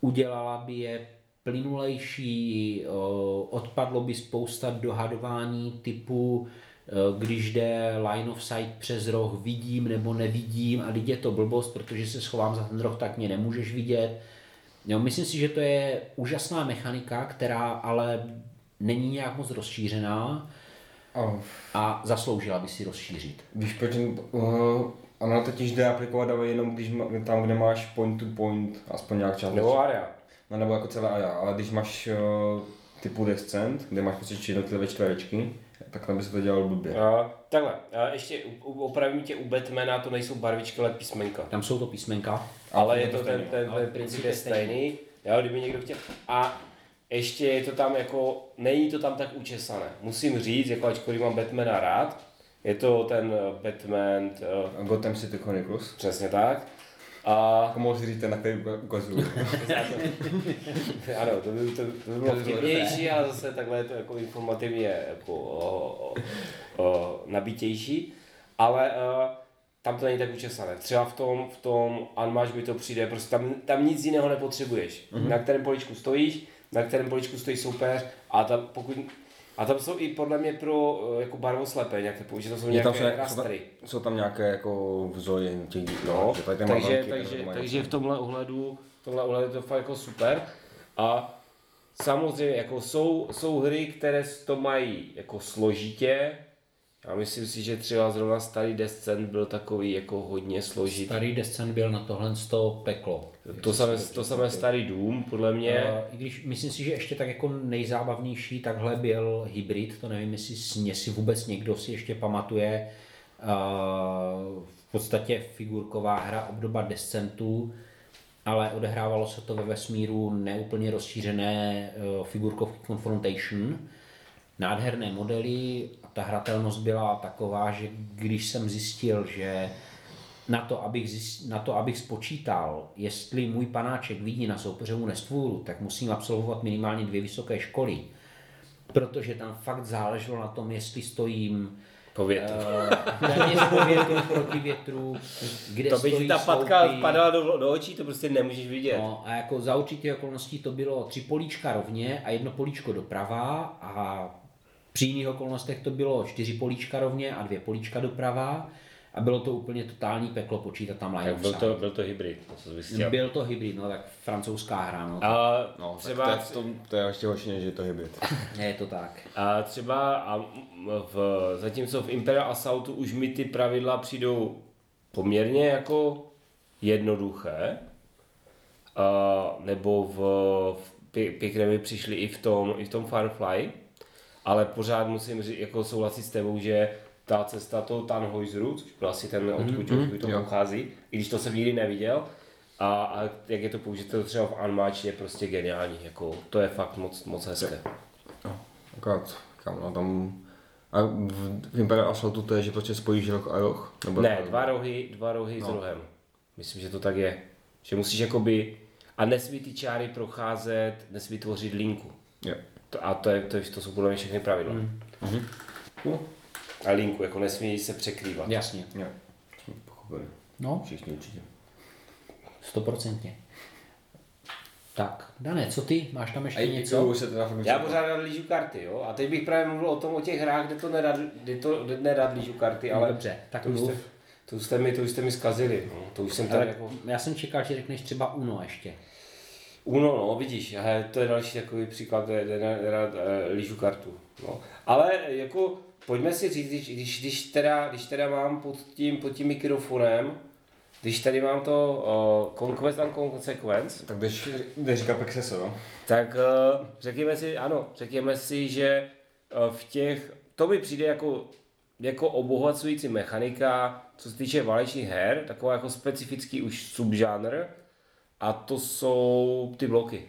udělala by je plynulejší, odpadlo by spousta dohadování typu, když jde line of sight přes roh, vidím nebo nevidím a teď je to blbost, protože se schovám za ten roh, tak mě nemůžeš vidět. Jo, myslím si, že to je úžasná mechanika, která ale není nějak moc rozšířená A a zasloužila by si rozšířit. víš proč, uh, ono totiž jde aplikovat ale jenom když má, tam, kde máš point to point, aspoň nějak část. Nebo area. No, nebo jako celé AJA, ale když máš uh, typu descent, kde máš prostě jednotlivé čtverečky, tak tam by se to dělalo blbě. A, takhle, a ještě opravím tě u Batmana, to nejsou barvičky, ale písmenka. Tam jsou to písmenka. Ale je to ten, stejný. ten, Ale ten princip je stejný. Jo, kdyby někdo chtěl. A ještě je to tam jako, není to tam tak učesané. Musím říct, jako ačkoliv mám Batmana rád, je to ten eh, Batman, A Gotham City Chronicles. přesně tak. A mohl si říct ten, na který ukazuju. ano, to by, to, to by bylo vtipnější, ale zase takhle je to jako informativně jako o, o, o, nabitější. Ale uh, tam to není tak učesané. Třeba v tom, v tom Unmatch by to přijde, prostě tam, tam nic jiného nepotřebuješ. Mm-hmm. Na kterém poličku stojíš, na kterém poličku stojí soupeř a tam pokud a tam jsou i podle mě pro eh, jako barvoslepé nějaké použití, to jsou Je tam nějaké jsou, jsou, tam, rastry. jsou tam nějaké jako vzory těch No, že má takže, takže, takže něco. v tomhle ohledu, v tomhle ohledu je to fakt jako super. A samozřejmě jako jsou, jsou hry, které to mají jako složitě. Já myslím si, že třeba zrovna starý Descent byl takový jako hodně složitý. Starý Descent byl na tohle z toho peklo. To samé, to samé starý Doom, podle mě. Eh, I když myslím si, že ještě tak jako nejzábavnější takhle byl hybrid, to nevím, jestli, jestli vůbec někdo si ještě pamatuje. Eh, V podstatě figurková hra obdoba Descentu, ale odehrávalo se to ve vesmíru neúplně rozšířené eh, figurkovky Confrontation. Nádherné modely a ta hratelnost byla taková, že když jsem zjistil, že na to, abych, zjist, na to, abych spočítal, jestli můj panáček vidí na soupeřovu nestvůru, tak musím absolvovat minimálně dvě vysoké školy. Protože tam fakt záleželo na tom, jestli stojím Po větru. uh, téměř po větru, proti větru, kde to by ti stojí ta patka sloupy. padala do, do očí, to prostě nemůžeš vidět. No, a jako za určitě okolností to bylo tři políčka rovně a jedno políčko doprava a při jiných okolnostech to bylo čtyři políčka rovně a dvě políčka doprava a bylo to úplně totální peklo počítat tam line Tak of byl to, byl to hybrid, to co zjistil. Byl to hybrid, no tak francouzská hra, no. A No, třeba, třeba... to, je, v tom, to je ještě horší, než je to hybrid. Je to tak. a třeba a v, zatímco v Imperial Assaultu už mi ty pravidla přijdou poměrně jako jednoduché, a, nebo v, v pě- pěkně mi přišly i v tom, i v tom Firefly, ale pořád musím říct, jako souhlasit s tebou, že ta cesta toho Tannhäuseru, což byl asi ten, odkud mm-hmm, to pochází, i když to jsem nikdy neviděl, a, a jak je to použito třeba v Unmatch, je prostě geniální, jako, to je fakt moc, moc hezké. No, akorát, kam, no tam... A v, v Imperial Assaultu to je, že prostě spojíš roh a roh? Nebo Ne, dva rohy, dva rohy no. s rohem. Myslím, že to tak je. Že musíš jakoby, a nesmí ty čáry procházet, nesmí tvořit linku. Jo. To, a to, je, to, je, to jsou podle mě všechny pravidla. Mm. No, A linku, jako nesmí se překrývat. Jasně. jo. Jsme pochopili. No, Všichni určitě. stoprocentně. Tak, Dané, co ty? Máš tam ještě A něco? se teda fakt Já pořád rád lížu karty, jo? A teď bych právě mluvil o tom, o těch hrách, kde to nerad, kde to nerad lížu karty, ale Dobře, tak to, už mluv. jste, to, už jste mi, to už jste mi zkazili. No. To už jsem tady jako... já jsem čekal, že řekneš třeba Uno ještě. Uno, no, vidíš, he, to je další takový příklad, kde nerad eh, lížu kartu. No. Ale jako, pojďme si říct, když, když, když, teda, když teda mám pod tím, pod tím mikrofonem, když tady mám to uh, Conquest and Consequence, Tak jdeš, jdeš říkat Pexeso, no? tak uh, řekněme si, ano, řekněme si, že uh, v těch, to mi přijde jako, jako obohacující mechanika, co se týče válečných her, taková jako specifický už subžánr, a to jsou ty bloky.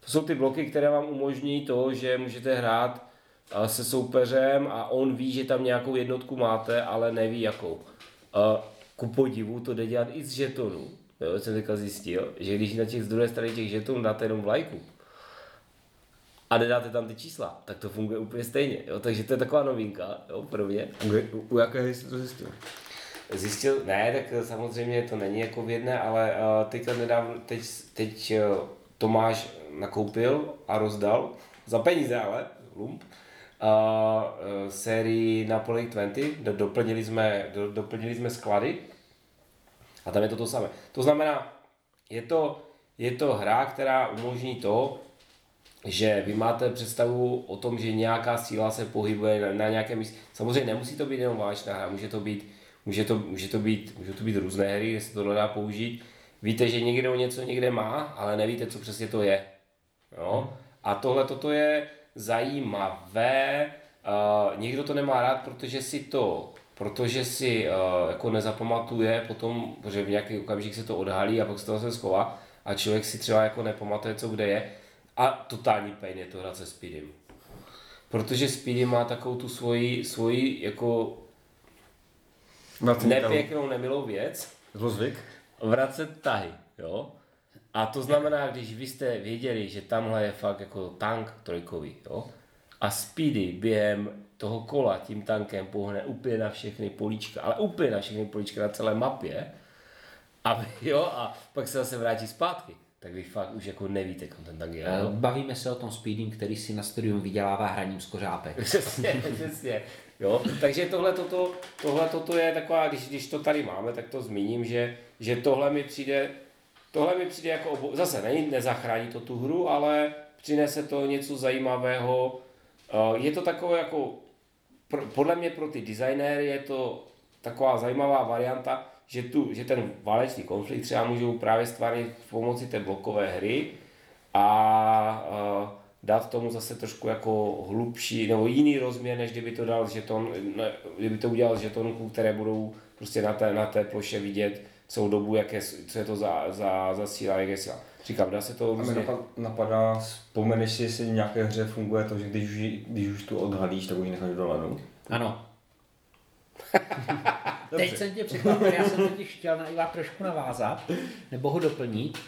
To jsou ty bloky, které vám umožní to, že můžete hrát uh, se soupeřem a on ví, že tam nějakou jednotku máte, ale neví jakou. Uh, ku podivu to jde dělat i z žetonů. Jo, jsem teďka zjistil, že když na těch z druhé strany těch žetonů dáte jenom vlajku a nedáte tam ty čísla, tak to funguje úplně stejně. Jo? Takže to je taková novinka jo, pro mě. U, u jaké jsi to zjistil? Zjistil, ne, tak samozřejmě to není jako v jedné, ale uh, teďka nedávno, teď, teď uh, Tomáš nakoupil a rozdal, za peníze ale, lump, uh, sérii Napoleon 20, do, doplnili, jsme, do, doplnili jsme sklady a tam je to to samé. To znamená, je to, je to hra, která umožní to, že vy máte představu o tom, že nějaká síla se pohybuje na, na nějakém místě. Samozřejmě nemusí to být jenom válečná hra, může to být, může to, může to být, může to být různé hry, kde se to dá použít. Víte, že někdo něco někde má, ale nevíte, co přesně to je. Jo? A tohle toto je zajímavé. Uh, někdo to nemá rád, protože si to protože si uh, jako nezapamatuje potom, protože v nějaký okamžik se to odhalí a pak se to zase schová a člověk si třeba jako nepamatuje, co kde je. A totální pain je to hrát se Speedem. Protože Speedy má takovou tu svoji, svoji jako nepěknou, nemilou věc, Zlozvyk? vracet tahy, jo. A to znamená, když vy jste věděli, že tamhle je fakt jako tank trojkový, jo, a Speedy během toho kola tím tankem pohne úplně na všechny políčka, ale úplně na všechny políčka na celé mapě, a, jo, a pak se zase vrátí zpátky, tak vy fakt už jako nevíte, kam ten tank je. Eh, Jo. Bavíme se o tom speeding, který si na studium vydělává hraním z kořápek. Přesně, přesně. Jo, takže tohle toto, tohle toto je taková, když, když to tady máme, tak to zmíním, že, že tohle mi přijde, tohle mi přijde jako, obo... zase není, nezachrání to tu hru, ale přinese to něco zajímavého. Eh, Je to takové jako, podle mě pro ty designéry je to taková zajímavá varianta, že, tu, že ten válečný konflikt třeba můžou právě stvárnit pomocí té blokové hry a uh, dát tomu zase trošku jako hlubší nebo jiný rozměr, než kdyby to dal žeton, ne, kdyby to udělal z žetonků, které budou prostě na té, na té ploše vidět celou dobu, jak je, co je to za, za, za síla, jak je síla. Říkám, dá se to A mě různě... napad- napadá, vzpomeneš si, jestli v nějaké hře funguje to, že když už, když už tu odhalíš, tak už ji necháš dolenout? Ano. Teď jsem tě překvapil, já jsem totiž chtěl na Iva trošku navázat, nebo ho doplnit.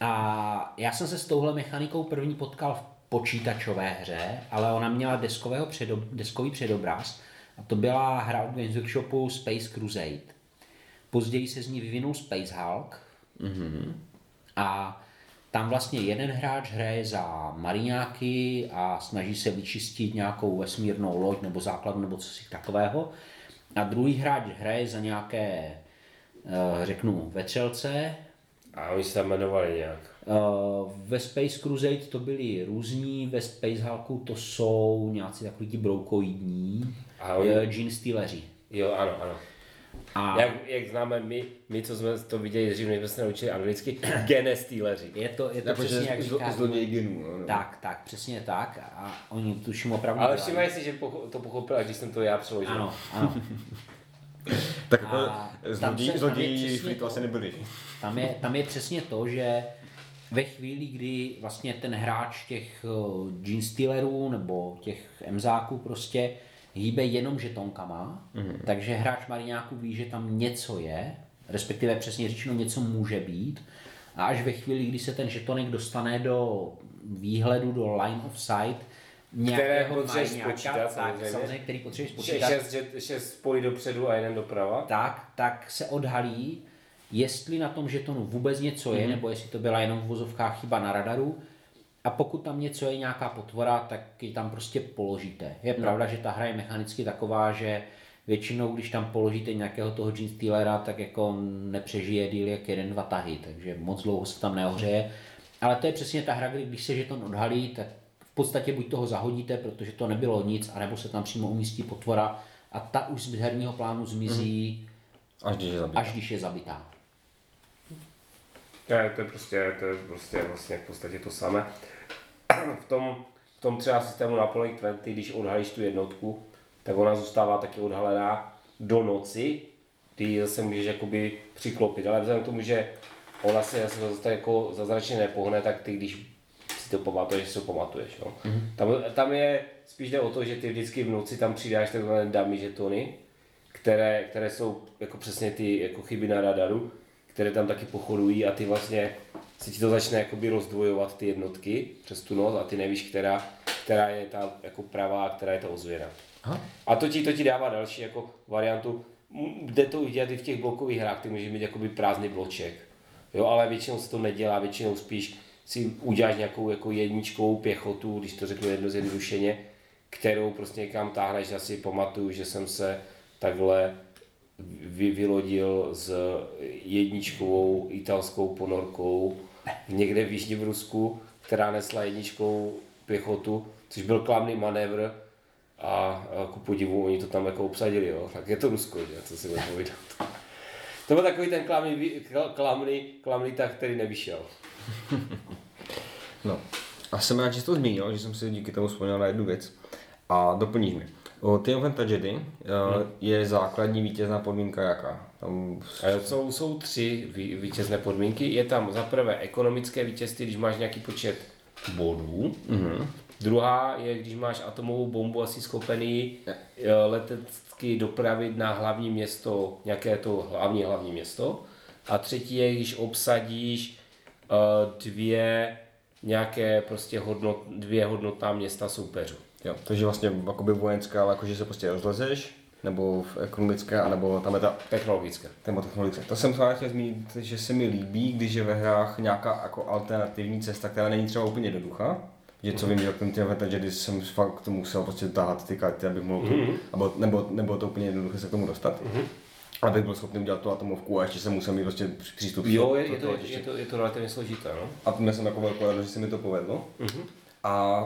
A já jsem se s touhle mechanikou první potkal v počítačové hře, ale ona měla deskového předob, deskový předobraz a to byla hra od Games Workshopu Space Crusade. Později se z ní vyvinul Space Hulk mm-hmm. a tam vlastně jeden hráč hraje za mariňáky a snaží se vyčistit nějakou vesmírnou loď nebo základnu nebo co si takového. a druhý hráč hraje za nějaké, eh, řeknu, vetřelce. A oni se tam jmenovali nějak. Eh, Ve Space Crusade to byli různí, ve Space Hulku to jsou nějací takový ti broukoidní, A oni- eh, Gene Stealeri. Jo, ano, ano. A Jak, jak známe my, my, co jsme to viděli dřív, než jsme se naučili anglicky, gene stealeři. je to, je to přesně jak zlo- říkáš. zloděj genů. no, no. Tak, tak, přesně tak. A oni tuším opravdu Ale všimaj si, že to pochopila, když jsem to já přeložil. Ano, ano. Tak jako zloději, zloději asi nebyli. Tam je, tam je přesně to, že ve chvíli, kdy vlastně ten hráč těch uh, Gene Stealerů nebo těch Mzáků prostě hýbe jenom žetonkama, mm-hmm. takže hráč Mariňáku ví, že tam něco je, respektive přesně řečeno něco může být a až ve chvíli, kdy se ten žetonek dostane do výhledu, do line of sight, nějakého potřebuješ spočítat, tak, samozřejmě. samozřejmě, který potřebuješ spočítat, Šest, šest, šest spolí dopředu a jeden doprava. tak, tak se odhalí, jestli na tom žetonu vůbec něco je, mm-hmm. nebo jestli to byla jenom v vozovkách chyba na radaru. A pokud tam něco je, nějaká potvora, tak ji tam prostě položíte. Je no. pravda, že ta hra je mechanicky taková, že většinou, když tam položíte nějakého toho Gene Stealera, tak jako nepřežije díl jak jeden, dva tahy, takže moc dlouho se tam neohřeje. Ale to je přesně ta hra, kdy když se žeton odhalí, tak v podstatě buď toho zahodíte, protože to nebylo nic, anebo se tam přímo umístí potvora a ta už z herního plánu zmizí, Až když je až když je zabitá. To je, to je prostě, to je prostě vlastně v podstatě to samé. V tom, v tom třeba systému Napoleon 20, když odhalíš tu jednotku, tak ona zůstává taky odhalená do noci, ty ji zase můžeš jakoby přiklopit, ale vzhledem k tomu, že ona se zase zase jako zázračně nepohne, tak ty když si to pamatuješ, si to pamatuješ. Jo. Mm-hmm. Tam, tam, je spíš jde o to, že ty vždycky v noci tam přidáš takzvané dummy žetony, které, které jsou jako přesně ty jako chyby na radaru, které tam taky pochodují a ty vlastně se ti to začne jakoby rozdvojovat ty jednotky přes tu noc a ty nevíš, která, která je ta jako pravá a která je ta ozvěna. A to ti, to ti dává další jako variantu, jde to udělat i v těch blokových hrách, ty můžeš mít jakoby prázdný bloček. Jo, ale většinou se to nedělá, většinou spíš si uděláš nějakou jako jedničkovou pěchotu, když to řeknu jedno zjednodušeně, kterou prostě někam táhneš, já si pamatuju, že jsem se takhle vy, vylodil s jedničkovou italskou ponorkou někde v Jižním Rusku, která nesla jedničkou pěchotu, což byl klamný manévr a, a ku podivu oni to tam jako obsadili, jo. tak je to Rusko, že? co si budeme povídat. To byl takový ten klamný, klamný, klamný tak, který nevyšel. A jsem rád, že jsi to zmínil, že jsem si díky tomu vzpomněl na jednu věc. A doplníš mi. O Triumph and Tragedy uh, je základní vítězná podmínka jaká? Tam jsou, jsou tři ví- vítězné podmínky. Je tam za prvé ekonomické vítězství, když máš nějaký počet bodů. Mm-hmm. Druhá je, když máš atomovou bombu asi schopený eh, letecky dopravit na hlavní město, nějaké to hlavní hlavní město. A třetí je, když obsadíš eh, dvě nějaké prostě hodnot, dvě hodnotná města soupeřů. Jo, takže vlastně jakoby vojenská, ale jakože se prostě rozlezeš, nebo v ekonomické, anebo tam je ta Technologické. téma technologické. To jsem chtěl zmínit, že se mi líbí, když je ve hrách nějaká jako alternativní cesta, která není třeba úplně jednoduchá. Že co vím, že ten and Tragedy jsem fakt to musel prostě tahat ty karty, abych mohl, mm-hmm. nebo, nebo, nebo to úplně jednoduché se k tomu dostat. Mm-hmm. Abych byl schopný udělat tu atomovku a ještě jsem musel mít prostě přístup Jo, je, je, to, je, to, je to relativně složité, no. a měl jsem takovou velkou radost, že se mi to povedlo. Mm-hmm. A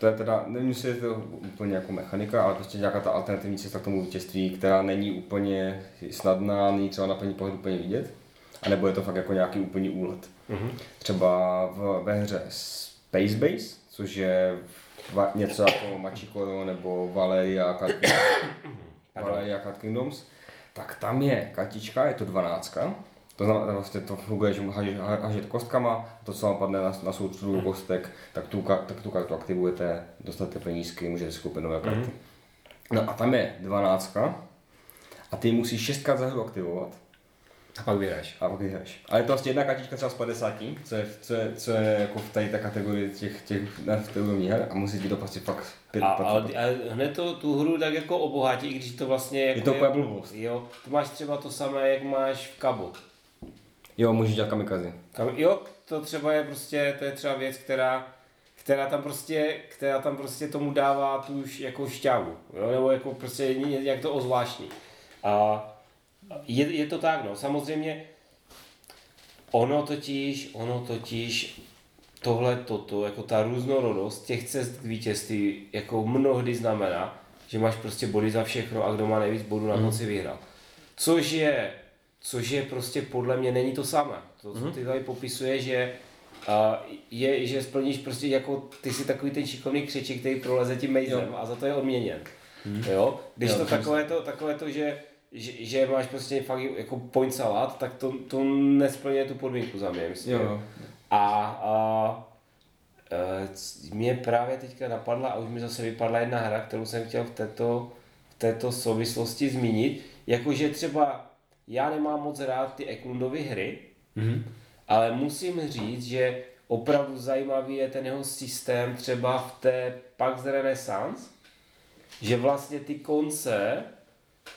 to je teda, nevím, jestli je to úplně jako mechanika, ale prostě nějaká ta alternativní cesta k tomu vítězství, která není úplně snadná, není třeba na první pohled úplně vidět, anebo je to fakt jako nějaký úplný úlet. Mm-hmm. Třeba v, ve hře Space Base, což je va, něco jako Machikoro nebo Valeria Card Valeria Card Kingdoms, tak tam je kartička, je to 12. To znamená, vlastně to funguje, že můžeš hažet kostkama, to, co vám padne na, na součtu kostek, tak tu, tak tu kartu aktivujete, dostanete penízky, můžete si koupit nové karty. Mm. No a tam je 12. A ty musíš šestkrát za hru aktivovat A pak vyhraješ. a pak vyhraješ. Ale je to vlastně jedna kartička třeba z 50, co je, co je, co je jako v tady té kategorii těch, těch na v té úrovni her a musí ti to prostě fakt A, ale, ale hned to tu hru tak jako obohatí, i když to vlastně jako to úplně blbost. Jo, to máš třeba to samé, jak máš v Cabo. Jo, můžeš dělat kamikazy. Kam, jo, to třeba je prostě, to je třeba věc, která, která tam prostě, která tam prostě tomu dává tu už jako šťávu, jo, nebo jako prostě jak to ozvláštní. A je, je to tak, no. Samozřejmě ono totiž, ono totiž tohle toto, jako ta různorodost těch cest k vítězství, jako mnohdy znamená, že máš prostě body za všechno a kdo má nejvíc bodů na konci vyhrál. Což je, což je prostě podle mě není to samé. To, co ty tady popisuje, že a je, že splníš prostě jako, ty jsi takový ten šikovný křeček, který proleze tím mejzem a za to je odměněn. Jo? Když Jo, to to takové to, takové to, že, že, že máš prostě fakt jako point salát, tak to, to nesplňuje tu podmínku za mě, myslím. Jo, jo. A, a e, mě právě teďka napadla a už mi zase vypadla jedna hra, kterou jsem chtěl v této, v této souvislosti zmínit. Jakože třeba já nemám moc rád ty Eklundovy hry, mm-hmm. ale musím říct, že opravdu zajímavý je ten jeho systém třeba v té Pax Renaissance, že vlastně ty konce,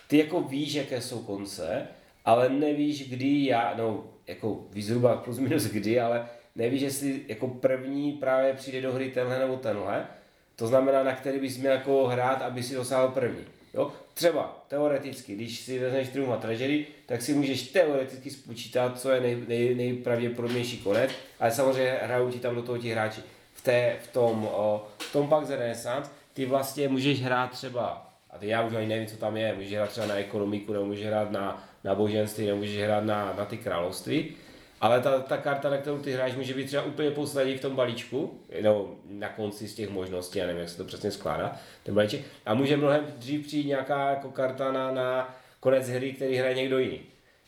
ty jako víš, jaké jsou konce, ale nevíš, kdy já, no, jako víš zhruba plus minus kdy, ale nevíš, jestli jako první právě přijde do hry tenhle nebo tenhle, to znamená, na který bys měl jako hrát, aby si dosáhl první. Jo? Třeba teoreticky, když si vezmeš Triumfa Tragedy, tak si můžeš teoreticky spočítat, co je nej, nej, nejpravděpodobnější konec, ale samozřejmě hrajou ti tam do toho ti hráči. V, té, v tom, o, v tom Pax Renaissance ty vlastně můžeš hrát třeba, a ty já už ani nevím, co tam je, můžeš hrát třeba na ekonomiku, nebo můžeš hrát na, na boženství, nebo můžeš hrát na, na ty království, ale ta, ta karta, na kterou ty hráš, může být třeba úplně poslední v tom balíčku, no na konci z těch možností, já nevím, jak se to přesně skládá, ten balíček. A může mnohem dřív přijít nějaká jako karta na, na konec hry, který hraje někdo jiný.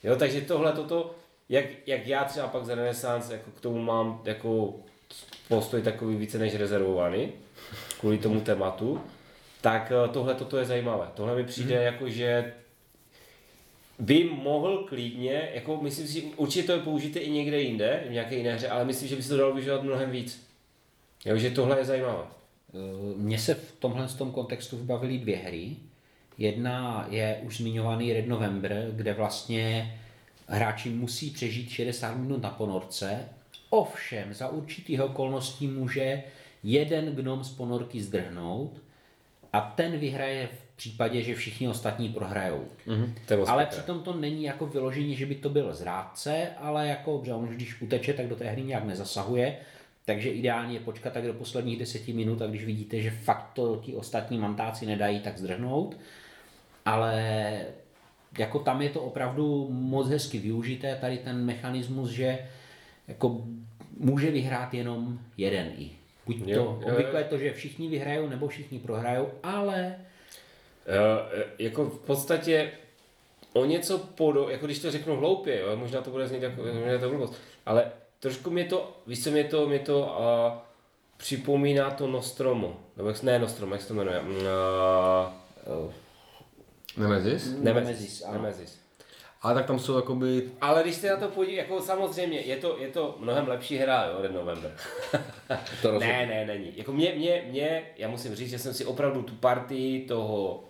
Jo, takže tohle, toto, jak, jak já třeba pak za Renaissance jako k tomu mám jako postoj takový více než rezervovaný, kvůli tomu tématu, tak eh, tohle toto je zajímavé. Tohle mi přijde Mhm. jako, že by mohl klidně, jako myslím si, určitě to je použité i někde jinde, v nějaké jiné hře, ale myslím, že by se to dalo využívat mnohem víc. Jo, že tohle je zajímavé. Eh, Mně se v tomhle tom kontextu vybavily dvě hry. Jedna je už zmiňovaný Red November, kde vlastně hráči musí přežít 60 minut na ponorce, ovšem za určitých okolností může jeden gnom z ponorky zdrhnout a ten vyhraje v případě, že všichni ostatní prohrajou. To moc Ale přitom to není jako vyložení, že by to byl zrádce, ale jako, že on už když uteče, tak do té hry nějak nezasahuje. Takže ideálně je počkat tak do posledních deseti minut a když vidíte, že fakt to ti ostatní mantáci nedají, tak zdrhnout. Ale jako tam je to opravdu moc hezky využité, tady ten mechanismus, že jako může vyhrát jenom jeden i. Buď to, Jo, obvykle je to, že všichni vyhrajou nebo všichni prohrajou, ale jako v podstatě o něco podo, jako když to řeknu hloupě, jo, možná to bude znít jako, možná je to blbost, ale trošku mě to, víš co mě to, mě to uh, připomíná to Nostromo, nebo jak, ne Nostromo, jak se to jmenuje, uh, uh, Nemezis? Nemesis, Nemesis, ano. Nemesis. Ale tak tam jsou jakoby... Ale když se na to podí, jako samozřejmě, je to, je to mnohem lepší hra, jo, Red November. to rozhodně. ne, ne, není. Jako mě, mě, mě, já musím říct, že jsem si opravdu tu partii toho,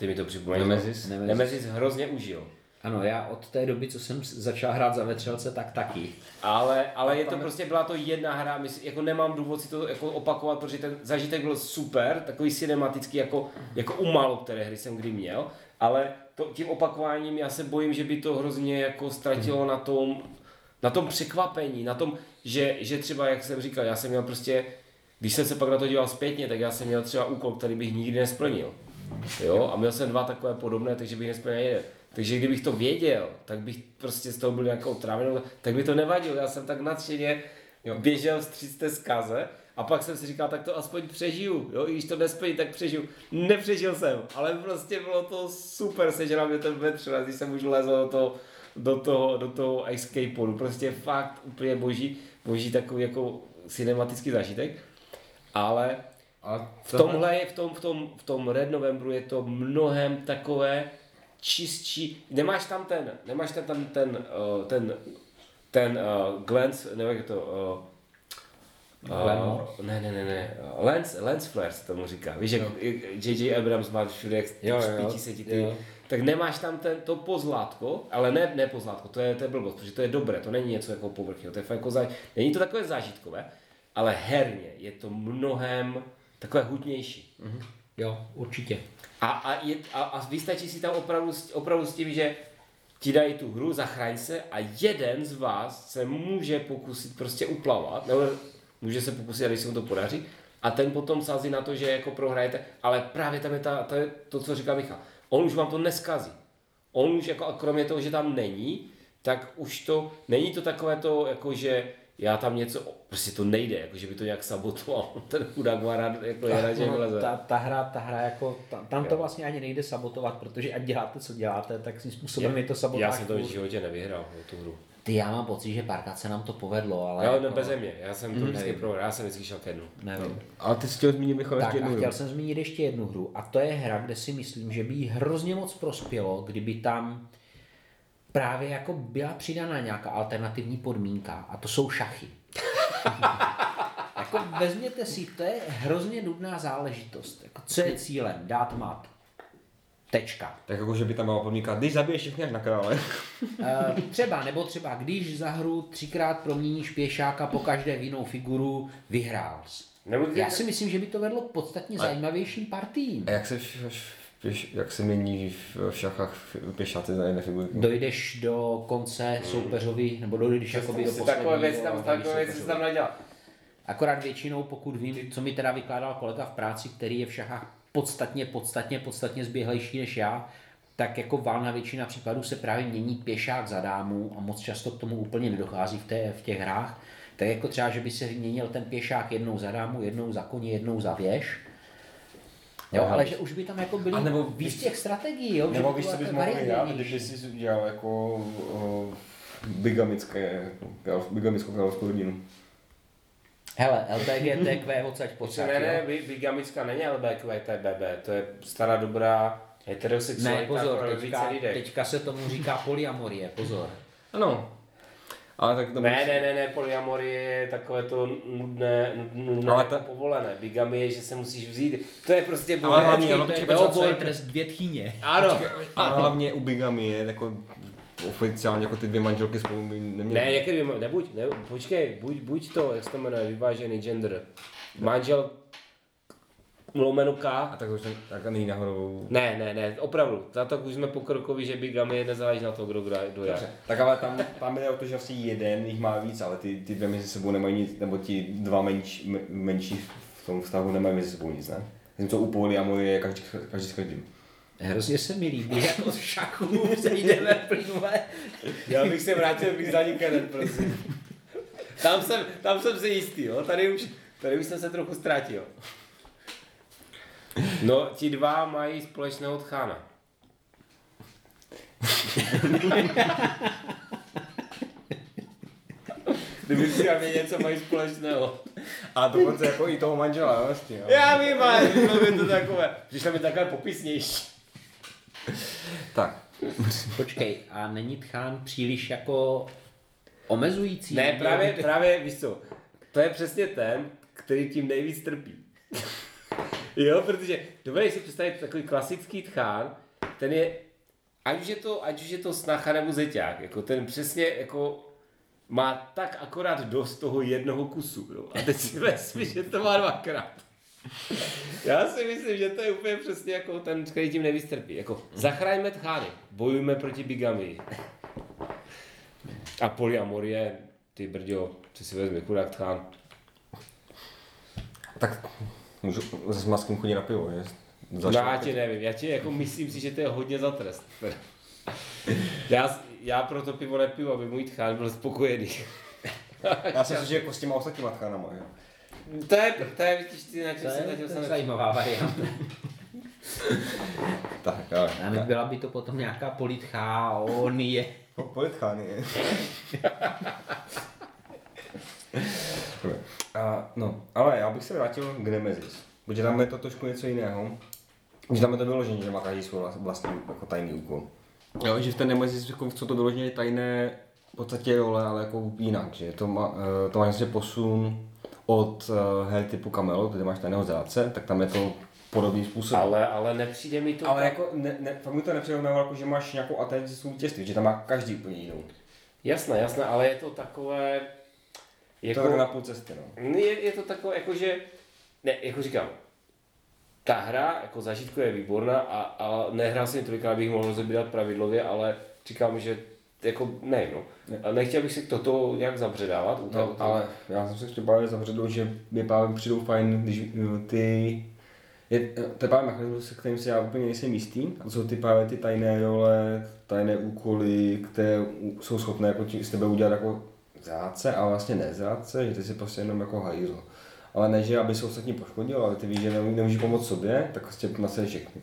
ty mi to připomínáš. Nemesis? Nemesis. Nemesis hrozně užil. Ano, já od té doby, co jsem začal hrát za vetřelce, tak taky. Ale, ale je to prostě, byla to jedna hra, myslím, jako nemám důvod si to jako opakovat, protože ten zažitek byl super, takový cinematický, jako, jako u málo které hry jsem kdy měl, ale to, tím opakováním já se bojím, že by to hrozně jako ztratilo na tom, na tom překvapení, na tom, že, že třeba, jak jsem říkal, já jsem měl prostě, když jsem se pak na to díval zpětně, tak já jsem měl třeba úkol, který bych nikdy nesplnil. Jo, a měl jsem dva takové podobné, takže bych nesplnil jeden. Takže kdybych to věděl, tak bych prostě z toho byl jako otrávený, tak by to nevadilo. Já jsem tak nadšeně běžel vstříc té zkaze a pak jsem si říkal, tak to aspoň přežiju, jo, i když to nesplní, tak přežiju. Nepřežil jsem, ale prostě bylo to super, sežral mě ten vetřelec, když jsem už lezl do toho, do toho, do toho escape podu, prostě fakt úplně boží, boží takový jako cinematický zážitek, ale Ale v tomhle je, v tom, v tom, v tom Red Novembru je to mnohem takové čistší, nemáš tam ten, nemáš tam ten, ten, uh, ten, ten uh, glance, nevím jak je to, uh, uh, ne, ne, ne, ne, lens, lens flare se tomu říká, víš, jak J.J. Abrams má všude, jak Jo, jo, se ti ty, jo. tak nemáš tam ten, to pozlátko, ale ne, ne pozlátko, to je, to je blbost, protože to je dobré, to není něco jako povrchního, to je fakt jako záž... není to takové zážitkové, ale herně je to mnohem takové hutnější. Mm-hmm. Jo, určitě. A, a, je, a, a vystačí si tam opravdu, opravdu s tím, že ti dají tu hru, zachraň se a jeden z vás se může pokusit prostě uplavat, nebo může se pokusit, když se mu to podaří, a ten potom sází na to, že jako prohrajete, ale právě tam je ta, to, je to, co říká Michal. On už vám to neskazí. On už jako, a kromě toho, že tam není, tak už to, není to takové to, jako že já tam něco, prostě to nejde, jako že by to nějak sabotoval. Ten chudák má rád, jako je rád, že No, ta, ta, hra, ta hra jako, ta, tam to vlastně ani nejde sabotovat, protože ať děláte, co děláte, tak svým způsobem je to sabotáž. Já jsem to v životě nevyhrál, tu hru. Ty, já mám pocit, že párkrát se nám to povedlo, ale jako, no, beze mě, já jsem to vždycky nevím. prohrál, já jsem vždycky šel ke dnu. nevím. Ale ty jsi chtěl zmínit Michal Tak ještě jednu chtěl hru. jsem zmínit ještě jednu hru a to je hra, kde si myslím, že by jí hrozně moc prospělo, kdyby tam právě jako byla přidaná nějaká alternativní podmínka a to jsou šachy. jako vezměte si, to je hrozně nudná záležitost. Jako, co je cílem? Dát mat. Tečka. Tak jako, že by tam byla podmínka, když zabiješ všechny až na krále. Eh, třeba, nebo třeba, když za hru třikrát proměníš pěšáka po každé jinou figuru, vyhrál jsi. Nebo Já si myslím, že by to vedlo k podstatně zajímavějším partiím. A jak se, jak se mění v, šachách pěšáci za jedné figurky? dojdeš do konce soupeřovi, nebo dojdeš jakoby do si takové posledního věci tam, takové vidíš věci se soupeřovi. tam nedělá. Akorát většinou, pokud vím, co mi teda vykládal kolega v práci, který je v šachách podstatně, podstatně, podstatně zběhlejší než já, tak jako valná většina případů se právě mění pěšák za dámu a moc často k tomu úplně nedochází v, té, v těch hrách. Tak jako třeba, že by se měnil ten pěšák jednou za dámu, jednou za koně, jednou za věž. Jo, ale že už by tam jako byly A nebo víc těch strategií, jo? že Nebo by víš, bylo co bys jako mohl dělat, kdyby jsi udělal jako uh, bigamické, bigamickou královskou rodinu. Hele, LBGTQ odsaď Počkej, pocať, ne, ne, bigamická není LBQ, to je BB, to je stará dobrá heterosexualita Ne, pozor, pro teďka, teďka se tomu říká polyamorie, pozor. Ano. Ale tak to Ne, ne, ne, ne, polyamorie je takové to nudné, nudné Ale jako ta- povolené. Bigamy je, že se musíš vzít. To je prostě Ale boj. hlavně, ale to je počkej, počkej, oboj, co- trest dvě tchyně. Ano. A hlavně u bigamy je jako oficiálně jako ty dvě manželky spolu by neměly. Ne, jaký by, nebuď, ne, počkej, buď, buď to, jak se to jmenuje, vyvážený gender. Manžel lomeno K. A tak už tak není nahoru. Ne, ne, ne, opravdu. Za to už jsme pokrokoví, že bigamy nezáleží na to, kdo kdo kdo je. Tak ale tam, tam jde o to, že vlastně jeden jich má víc, ale ty, ty dvě mezi sebou nemají nic, nebo ti dva menč, me- menší v tom vztahu nemají mezi sebou nic, ne? Zatímco u polyamorie je každý, každý s každým. Hrozně se mi líbí, jak od šachů přejdeme plynule. Já bych se vrátil k za prosím. Tam jsem, tam jsem si jistý, jo. Tady už, tady už jsem se trochu ztratil. No, ti dva mají společného tchána. Kdyby si mě něco mají společného. A dokonce jako i toho manžela, vlastně. Jo. Já vím, ale bylo by to takové. Přišlo mi takové popisnější. Tak. Počkej, a není tchán příliš jako omezující? Ne, právě, to- právě, víš co, to je přesně ten, který tím nejvíc trpí. Jo, protože dovedeš si představit takový klasický tchán, ten je, ať už je to, ať už je to snacha nebo zeťák, jako ten přesně jako má tak akorát dost toho jednoho kusu, jo. A teď si vezmi, že to má dvakrát. Já si myslím, že to je úplně přesně jako ten, který tím nejvíc trpí. Jako, zachraňme tchány, bojujme proti bigamii. A polyamorie, ty brďo, ty si vezmi chudák tchán. Tak můžu se smaskem chodit na pivo, že? No, já ti nevím, já ti jako myslím si, že to je hodně za trest. Já, já pro to pivo nepiju, aby můj tchán byl spokojený. Já jsem si, že jako s těma ostatníma tchánama, jo. To je, to je, vidíš, ty na To čem je, jsem je zajímavá varianta. Tak, ale. A byla by to potom nějaká politcháonie. Politchány, je. Dobré. A, no, ale já bych se vrátil k Nemesis, protože tam je to trošku něco jiného. Že tam je to vyložené, že má každý svůj vlast- vlastní jako tajný úkol. Jo, že v ten Nemesis jako, co to vyloženě tajné v podstatě role, ale jako jinak, že to má, eh, to má vlastně posun od uh, her typu Camelot, kde máš tajného zrádce, tak tam je to podobný způsob. Ale, ale nepřijde mi to ale tak- jako, ne, ne, fakt mi to nepřirovnává, jako, že máš nějakou atenci svou těství, že tam má každý úplně jinou. Jasné, jasné, ale je to takové... Jako... To na půl cesty, no. je, je to takové, jako že... Ne, jako říkám, ta hra jako zažitku je výborná a, a nehrál jsem tolikrát, abych mohl rozebírat pravidlově, ale říkám, že jako ne, no. A nechtěl bych si toto nějak zabředávat. No, té- ale já jsem se chtěl právě zavředl, že mi právě přijdou fajn, když eh, ty je, eh, to je právě mechanismus, se kterým si já úplně nejsem jistý. A to jsou ty právě ty tajné role, tajné úkoly, které jsou schopné jako ti, z tebe udělat jako zrádce, ale vlastně ne zrádce, že ty si prostě jenom jako hajzl. Ale ne, že aby se ostatní poškodil, ale ty víš, že nemů- nemůžeš pomoct sobě, tak prostě na sebe všechny.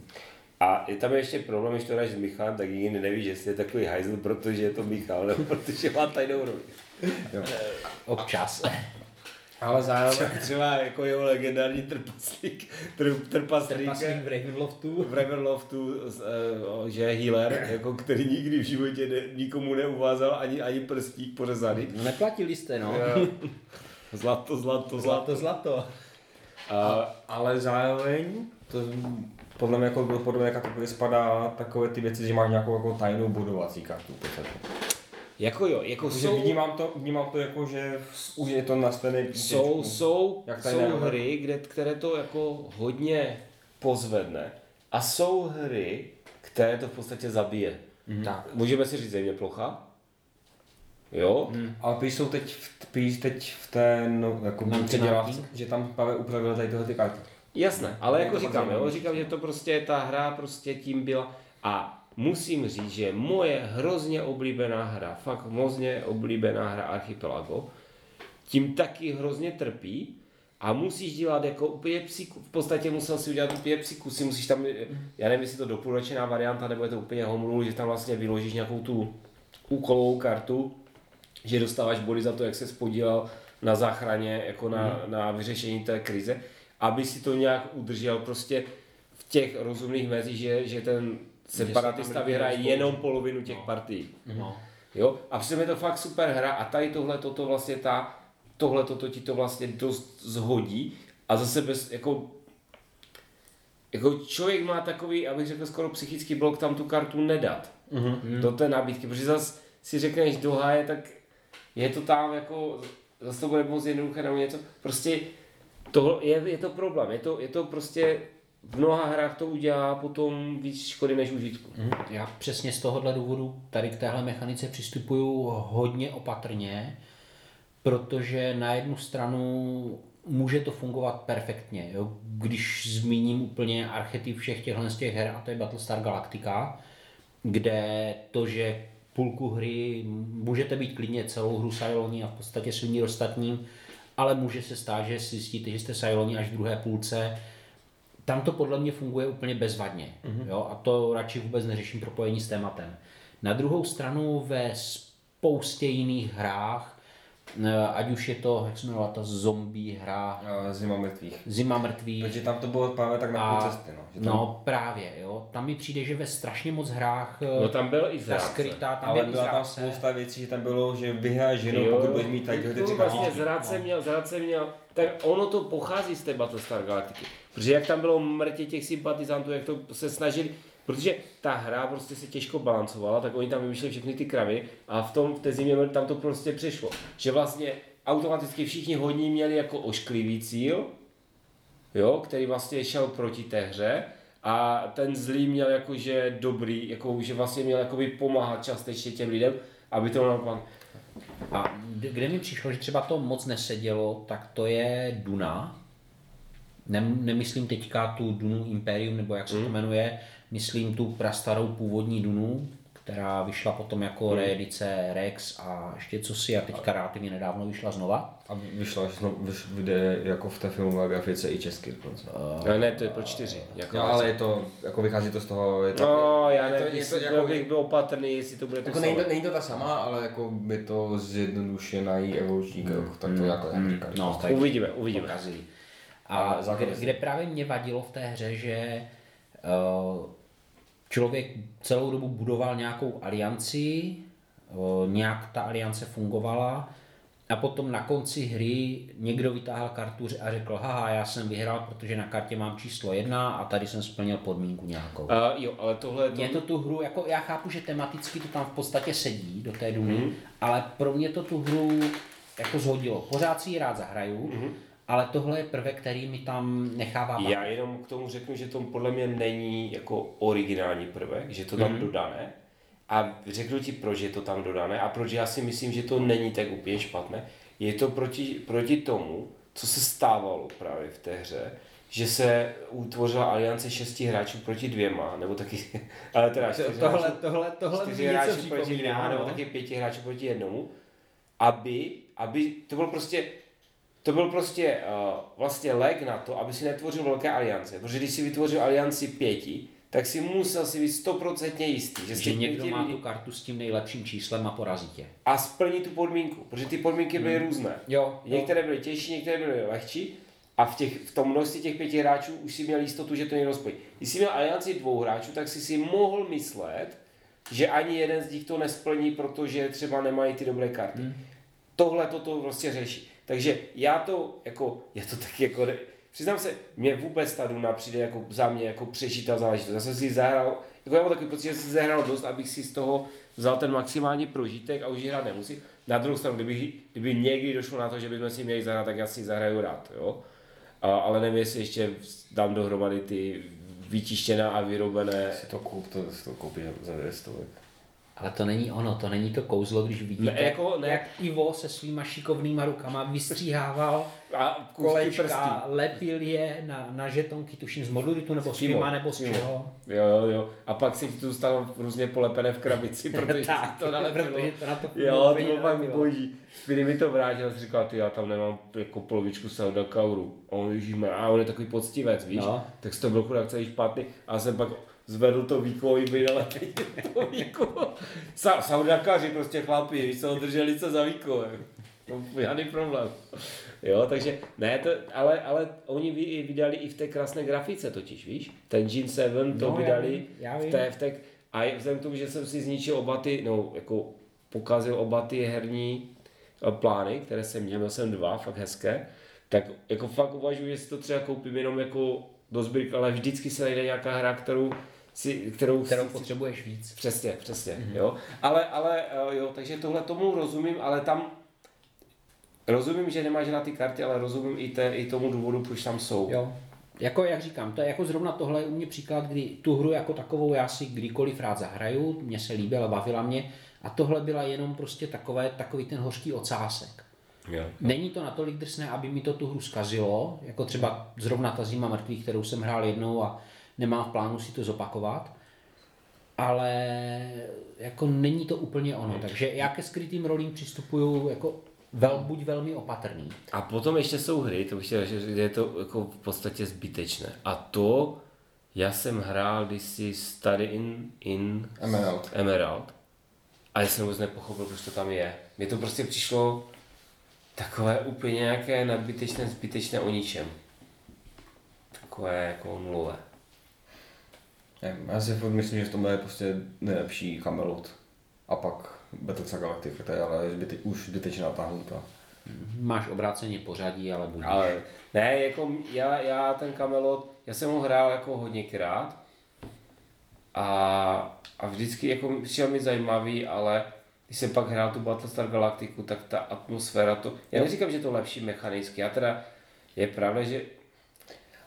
A je tam ještě problém, když to hraješ s Michalem, tak nikdy nevíš, jestli je takový hajzl, protože je to Michal, nebo protože má tajnou roli. Občas. Ale zároveň, Třeba jako jeho legendární trpaslík, trp, trpaslík Trpaslík v Ravenloftu. v Ravenloftu, eh, že je healer, jako který nikdy v životě ne, nikomu neuvázal ani, ani prstík pořezaný. No, Neplatili jste, no. Eh, Zlato, zlato, zlato. zlato. A, ale zároveň to podle mě jako podobně jako kategorie spadá takové ty věci, že máš nějakou jako tajnou bodovací kartu. podstatě. Jako jo, jako Takže jsou, vnímám to, vnímám to jako, že už je to na stejné jsou, jsou, Jak tady jsou hry, kde, které to jako hodně pozvedne a jsou hry, které to v podstatě zabije. Tak. Můžeme si říct země plocha? Jo? Ale prý jsou teď, v- prý teď v té, no, jako předělávce, že tam právě upravili tady tyhle ty karty. Jasné, ale jako říkám, jo, říkám, že to prostě ta hra prostě tím byla a musím říct, že moje hrozně oblíbená hra, fakt hrozně oblíbená hra Archipelago, tím taky hrozně trpí a musíš dělat jako úplně psíku, v podstatě musel si udělat úplně psíku, si musíš tam, já nevím, jestli to doporučená varianta, nebo je to úplně homrule, že tam vlastně vyložíš nějakou tu úkolovou kartu, že dostáváš body za to, jak se spodílel na záchraně, jako na, na vyřešení té krize, aby si to nějak udržel prostě v těch rozumných mezích, že, že ten separatista vyhraje jenom polovinu těch partií. No. Jo? A přitom je to fakt super hra? A tady tohle toto vlastně ta, tohle toto ti to vlastně dost zhodí. A zase bez, jako jako člověk má takový, abych řekl skoro psychický blok tam tu kartu nedat. Mm-hmm. do té nabídky, protože zase si řekneš do háje, tak je to tam jako, zase to bude moc jednoduché nebo něco, prostě to je, je to problém, je to, je to prostě v mnoha hrách to udělá potom víc škody než užitku. Mhm. Já přesně z tohohle důvodu tady k téhle mechanice přistupuju hodně opatrně, protože na jednu stranu může to fungovat perfektně. Jo? Když zmíním úplně archetyp všech těchto z těch her, a to je Battlestar Galactica, kde to, že půlku hry můžete být klidně celou hru Cyloni a v podstatě sviní ostatním, ale může se stát, že si zjistíte, že jste Cyloni až v druhé půlce. Tam to podle mě funguje úplně bezvadně. Mm-hmm. Jo? A to radši vůbec neřeším propojení s tématem. Na druhou stranu ve spoustě jiných hrách, eh, ať už je to, jak se jmenovala ta zombie hra, A Zima mrtvých. Zima mrtvých, Takže tam to bylo právě tak na půl cesty, no. Že tam, no právě, jo. Tam mi přijde, že ve strašně moc hrách eh, No tam byl i ta zrádce. skrytá, tam ale byl byla tam spousta věcí, že tam bylo, že vyhráš Jo, pokud budeš mít tady tyhle ty vlastně kartičky. zrádce měl, zrádce měl, tak ono to pochází z té Battlestar Galactiky. Protože jak tam bylo mrtě těch sympatizantů, jak to se snažili, protože ta hra prostě se těžko balancovala, tak oni tam vymýšleli všechny ty kravy a v tom, v té zimě tam to prostě přešlo. Že vlastně automaticky všichni hodní měli jako ošklivý cíl, jo, který vlastně šel proti té hře a ten zlý měl jakože dobrý, jako, že vlastně měl jakoby pomáhat částečně těm lidem, aby to naopak A kde kde mi přišlo, že třeba to moc nesedělo, tak to je Duna. Nem, nemyslím teďka tu Dunu Imperium, nebo jak se to jmenuje, myslím tu prastarou původní Dunu, která vyšla potom jako reedice Rex a ještě co si a teďka relativně nedávno vyšla znova. A vyšlo, až znovu, vyjde jako v té filmové grafice i česky dokonce. No, ne, to je pro čtyři. Jako No, ale je to, jako vychází to z toho, je to, No, já to- nevím, je to jestli jako- bych byl opatrný, jestli to bude to jako není, to, není to ta sama, ale jako by to zjednodušený evoluční krok, tak to jako jak říkáš. No, tak Uvidíme, uvidíme. Brazílii. A základ- kde, kde právě mě vadilo v té hře, že uh, člověk celou dobu budoval nějakou alianci, uh, nějak ta aliance fungovala a potom na konci hry někdo vytáhl kartu a řekl, haha, já jsem vyhrál, protože na kartě mám číslo jedna a tady jsem splnil podmínku nějakou. Uh, jo, ale tohle Mě to tu hru, jako já chápu, že tematicky to tam v podstatě sedí do té duny, Mhm. ale pro mě to tu hru jako zhodilo. Pořád si ji rád zahraju, ale tohle je prvek, který mi tam nechává Já jenom k tomu řeknu, že to podle mě není jako originální prvek, že to tam mm-hmm. dodané. A řeknu ti, proč je to tam dodané a proč já si myslím, že to není tak úplně špatné. Je to proti, proti tomu, co se stávalo právě v té hře, že se utvořila aliance šesti hráčů proti dvěma, nebo taky, ale teda čtyři Tohle, hráčů, tohle, tohle čtyři hráči proti dvěma, nebo no. taky pěti hráčů proti jednomu, aby, aby to byl prostě to byl prostě uh, vlastně leg na to, aby si netvořil velké aliance. Protože když si vytvořil alianci pěti, tak si musel si být stoprocentně jistý, že, Že někdo pěti má lidí- tu kartu s tím nejlepším číslem a porazí tě. a splní tu podmínku, protože ty podmínky byly různé. Jo, Některé byly těžší, některé byly lehčí a v, těch, v tom množství těch pěti hráčů už si měl jistotu, že to někdo spojí. Když jsi měl alianci dvou hráčů, tak si si mohl myslet, že ani jeden z nich to nesplní, protože třeba nemají ty dobré karty. Hmm. Tohle toto prostě řeší. Takže já to jako, já to taky jako, přiznám se, mě vůbec ta Duna přijde jako za mě jako přežitá záležitost. Já jsem si zahrál, jako já mám takový pocit, že jsem si zahrál dost, abych si z toho vzal ten maximální prožitek a už ji hrát nemusím. Na druhou stranu, kdyby, kdyby někdy došlo na to, že bychom si měli zahrát, tak já si zahraju rád, jo. A, ale nevím, jestli ještě dám dohromady ty vyčištěná a vyrobené Si to koup, to, si to koupí za 200. Ale to není ono, to není to kouzlo, když vidíte, Ne, jako ne. jak Ivo se svýma šikovnýma rukama vystříhával a kolečka, prstí. lepil je na, na žetonky, tuším z moduritu nebo z Přímo, pima nebo z čeho. Jo, jo, jo. A pak si tu stalo různě polepené v krabici, protože si Tak, to nalepilo. protože to na to Jo, to bylo nelepilo. boží. Spiny mi to vrátil a si říkal, ty já tam nemám jako polovičku Sauda Kauru. A on ježíme, a on je takový poctivec, víš? No. Tak z toho byl chudák celý špatný. A já jsem pak zvedl to aby by nalepili to víko. Sa, Saudakaři prostě chlapi, víš co, drželi se za jako. No, žádný problém. Jo, takže ne, to, ale, ale oni vy- vydali i v té krásné grafice totiž, víš? Ten Gene 7 to No, já vydali vím, já v vím. té, v té, a vzhledem k tomu, že jsem si zničil oba ty, no, jako pokazil oba ty herní eh, plány, které jsem měl, měl jsem dva, fakt hezké, tak jako fakt uvažuji, že si to třeba koupím jenom jako do sbírky, ale vždycky se najde nějaká hra, kterou si, kterou, Kterou si, potřebuješ víc. Přesně, přesně, Mhm. mm-hmm. jo. Ale, ale, eh, jo, takže tohle tomu rozumím, ale tam rozumím, že nemáš rád ty karty, ale rozumím i, té, i tomu důvodu, proč tam jsou. Jo. Jako jak říkám, to je jako zrovna tohle je u mě příklad, kdy tu hru jako takovou já si kdykoliv rád zahraju, mně se líbila, bavila mě a tohle byla jenom prostě takové, takový ten hořký ocásek. Jo. Není to natolik drsné, aby mi to tu hru zkazilo, jako třeba zrovna ta zima mrtvých, kterou jsem hrál jednou a nemám v plánu si to zopakovat, ale jako není to úplně ono, takže já ke skrytým rolím přistupuju jako vel, buď velmi opatrný. A potom ještě jsou hry, to bych chtěl kde je to jako v podstatě zbytečné. A to já jsem hrál kdysi Study in, in Emerald. Emerald. A já jsem vůbec nepochopil, proč to tam je. Mně to prostě přišlo takové úplně nějaké nadbytečné, zbytečné o ničem. Takové jako nulové. Nevím, Já si myslím, že v tomhle je prostě nejlepší Camelot. A pak Battlestar Galactica, to je ale zbyte, už zbytečná ta hluta. Máš obráceně pořadí, ale budíš. Ale ne, jako já, já ten Camelot, já jsem ho hrál jako hodněkrát a, a vždycky jako přišel mi zajímavý, ale když jsem pak hrál tu Battlestar Galactiku, tak ta atmosféra to, já neříkám, že to lepší mechanicky, já teda, je pravda, že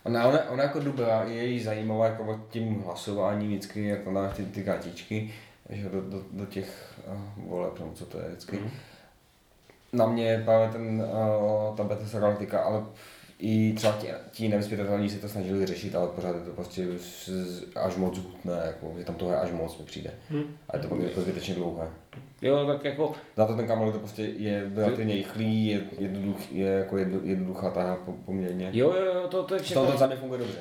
Ona, ona, ona jako dobrá, je jí zajímavá jako tím hlasováním vždycky, jako na ty, ty kartičky, že do, do, do těch uh, voleb, nebo co to je vždycky. Mm. Na mě je právě ten, uh, ta Battlestar Galactica, ale i třeba ti, ti nevyspětatelní si to snažili řešit, ale pořád je to prostě až moc hutné, jako, že tam toho je až moc mi přijde. Mm. A je to pak jako zbytečně dlouhé. Jo, tak jako Za to ten Camelot to prostě je relativně rychlý, je, jednoduch, je jako jedno, jednoduchá ta poměrně. Jo, jo, jo, to, to je všechno, tomto za mě funguje dobře.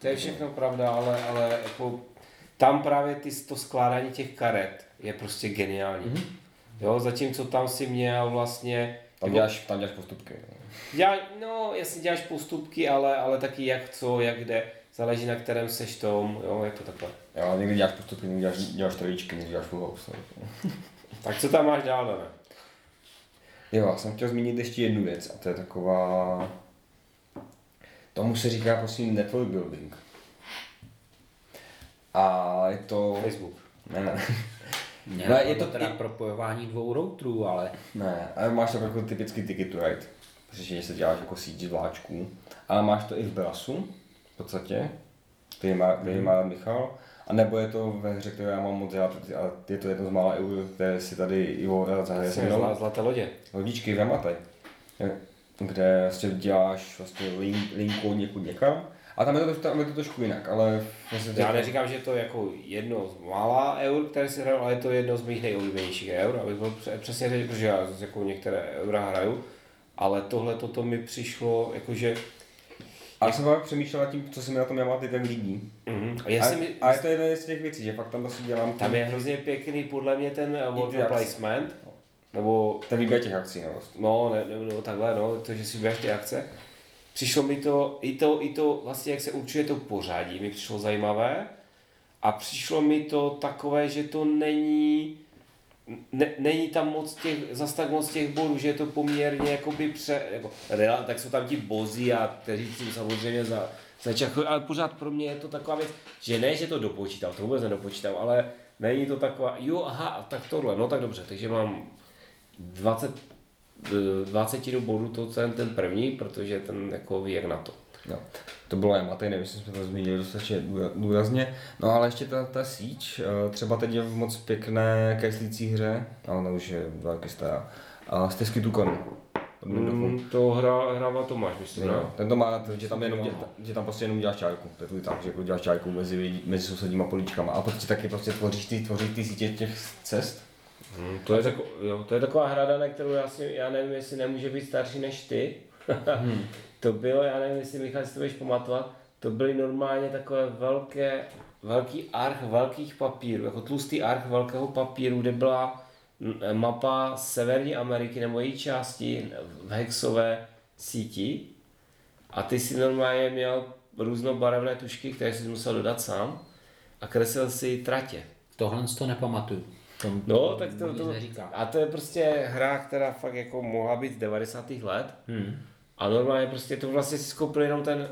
to je všechno pravda, ale, ale jako tam právě ty, to skládání těch karet je prostě geniální. Mm-hmm. Jo, zatímco tam si měl vlastně... Tam jako- děláš, tam děláš postupky. no. Dělá, no, jasně děláš postupky, ale, ale taky jak co, jak kde, záleží na kterém seš tom, jo, je to takhle. Jo, někdy děláš postupky, někdy děláš, děláš trojičky, někdy děláš full house. Tak co tam máš dál, Dane? Jo, já jsem chtěl zmínit ještě jednu věc a to je taková... Tomu se říká prosím network building. A je to... Facebook. Ne, ne. Ne, No, je je to teda i- propojování dvou routerů, ale Ne, ale máš to jako typický ticket to ride. protože se děláš jako síť vláčků, ale máš to i v Brasu, v podstatě, který má, který má Michal, a nebo je to ve hře, kterou já mám moc rád, a je to jedno z mála eur, které si tady Ivo rád zahraje se mnou. Zlaté lodě. Lodičky v Yamatai, kde vlastně děláš vlastně link, linku někud někam. A tam je to, tam je to trošku jinak, ale vlastně Já neříkám, že je to jako jedno z mála eur, které si hraju, ale je to jedno z mých nejoblíbenějších eur, abych byl pře- přesně řekl, protože já jako některé eura hraju, ale tohle toto mi přišlo, jakože, Ale jsem právě přemýšlel nad tím, co se mi na tom Yamatai tak líbí. mm, A, já si mi, a je to jedna z těch věcí, že fakt tam prostě dělám tam je hrozně pěkný podle mě ten eh, worker akce. placement, nebo ten výběr těch akcí. No, vlastně. No, ne, ne, nebo takhle, no, to, že si vybíráš ty akce. Přišlo mi to, i to, i to, vlastně jak se určuje to pořadí, mi přišlo zajímavé. A přišlo mi to takové, že to není, ne, není tam moc těch, zas tak moc těch bodů, že je to poměrně jakoby pře, jako, tak jsou tam ti bozy a kteří si samozřejmě za, začachují, ale pořád pro mě je to taková věc, že ne, že to dopočítal, to vůbec nedopočítal, ale není to taková, jo, aha, tak tohle, no tak dobře, takže mám 20, eh, 20 bodů to ten, ten první, protože ten jako jak na to. No, to bylo Yamatai, nevím, jestli jsme to zmínili dostatečně důra- důrazně. No ale ještě ta, ta síť, eh, třeba teď je v moc pěkné kreslící hře, ale ona už je velký stará. A od Mindofu. Mm, to hra, hrává Tomáš, myslím, No, ten to má, že tam, jenom, že tam prostě jenom děláš čárku, to je tvůj tak, že jako děláš čárku mezi, mezi sousedníma políčkama a prostě taky prostě tvoříš ty, tvoříš ty sítě těch cest. Mm, to, je tako, jo, to je taková hra, na kterou já, si, já nevím, jestli nemůže být starší než ty. Hmm. to bylo, já nevím, jestli Michal si to budeš pamatovat, to byly normálně takové velké, velký arch velkých papírů, jako tlustý arch velkého papíru, kde byla mapa Severní Ameriky nebo její části v hexové síti a ty si normálně měl různobarevné tušky, které si musel dodat sám a kreslil si tratě. Tohle to nepamatuju. To, No, tak to, to, neříká. a to je prostě hra, která fakt jako mohla být z 90. let. Hmm. A normálně prostě to vlastně si koupil jenom ten,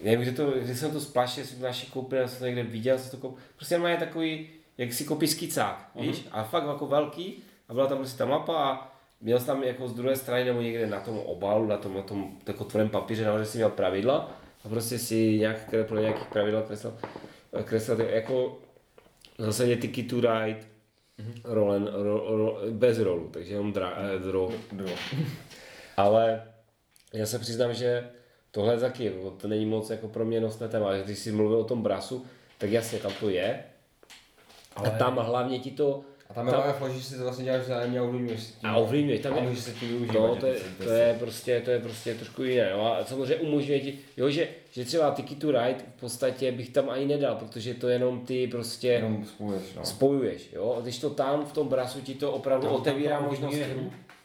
nevím, kde, to, kde jsem to splašil, jsem to naši koupil, jsem to někde viděl, jsem to koupil. Prostě normálně takový, jak si koupíš skicák, Mhm. víš? A fakt jako velký. A byla tam prostě ta mapa a měl jsi tam jako z druhé strany nebo někde na tom obalu, na tom, na tom jako tvrdém papíře, nahoře si měl pravidla a prostě si nějak podle nějakých pravidel kreslil, kreslil jako zásadě Tiki to Ride, rolen, ro, ro, bez rolu, takže jenom dra, eh, draw. Ale já se přiznám, že tohle je taky, to není moc jako pro mě nosné téma. Když jsi mluvil o tom brasu, tak jasně, tam to je. Ale... A tam hlavně ti to... A tam je Tam- právě flash, že si to vlastně děláš vzájemně a ovlivňuješ si tím. A ovlivňuje, tam A je, můžeš se tím využívat. No, že to je, to test. je prostě, to je prostě trošku jiné. No. A samozřejmě umožňuje ti, jo, že, že třeba Tiki to Ride v podstatě bych tam ani nedal, protože to jenom ty prostě Jenom spojuješ, no. spojuješ, jo. A když to tam v tom brasu ti to opravdu Tam- otevírá tam to možnosti.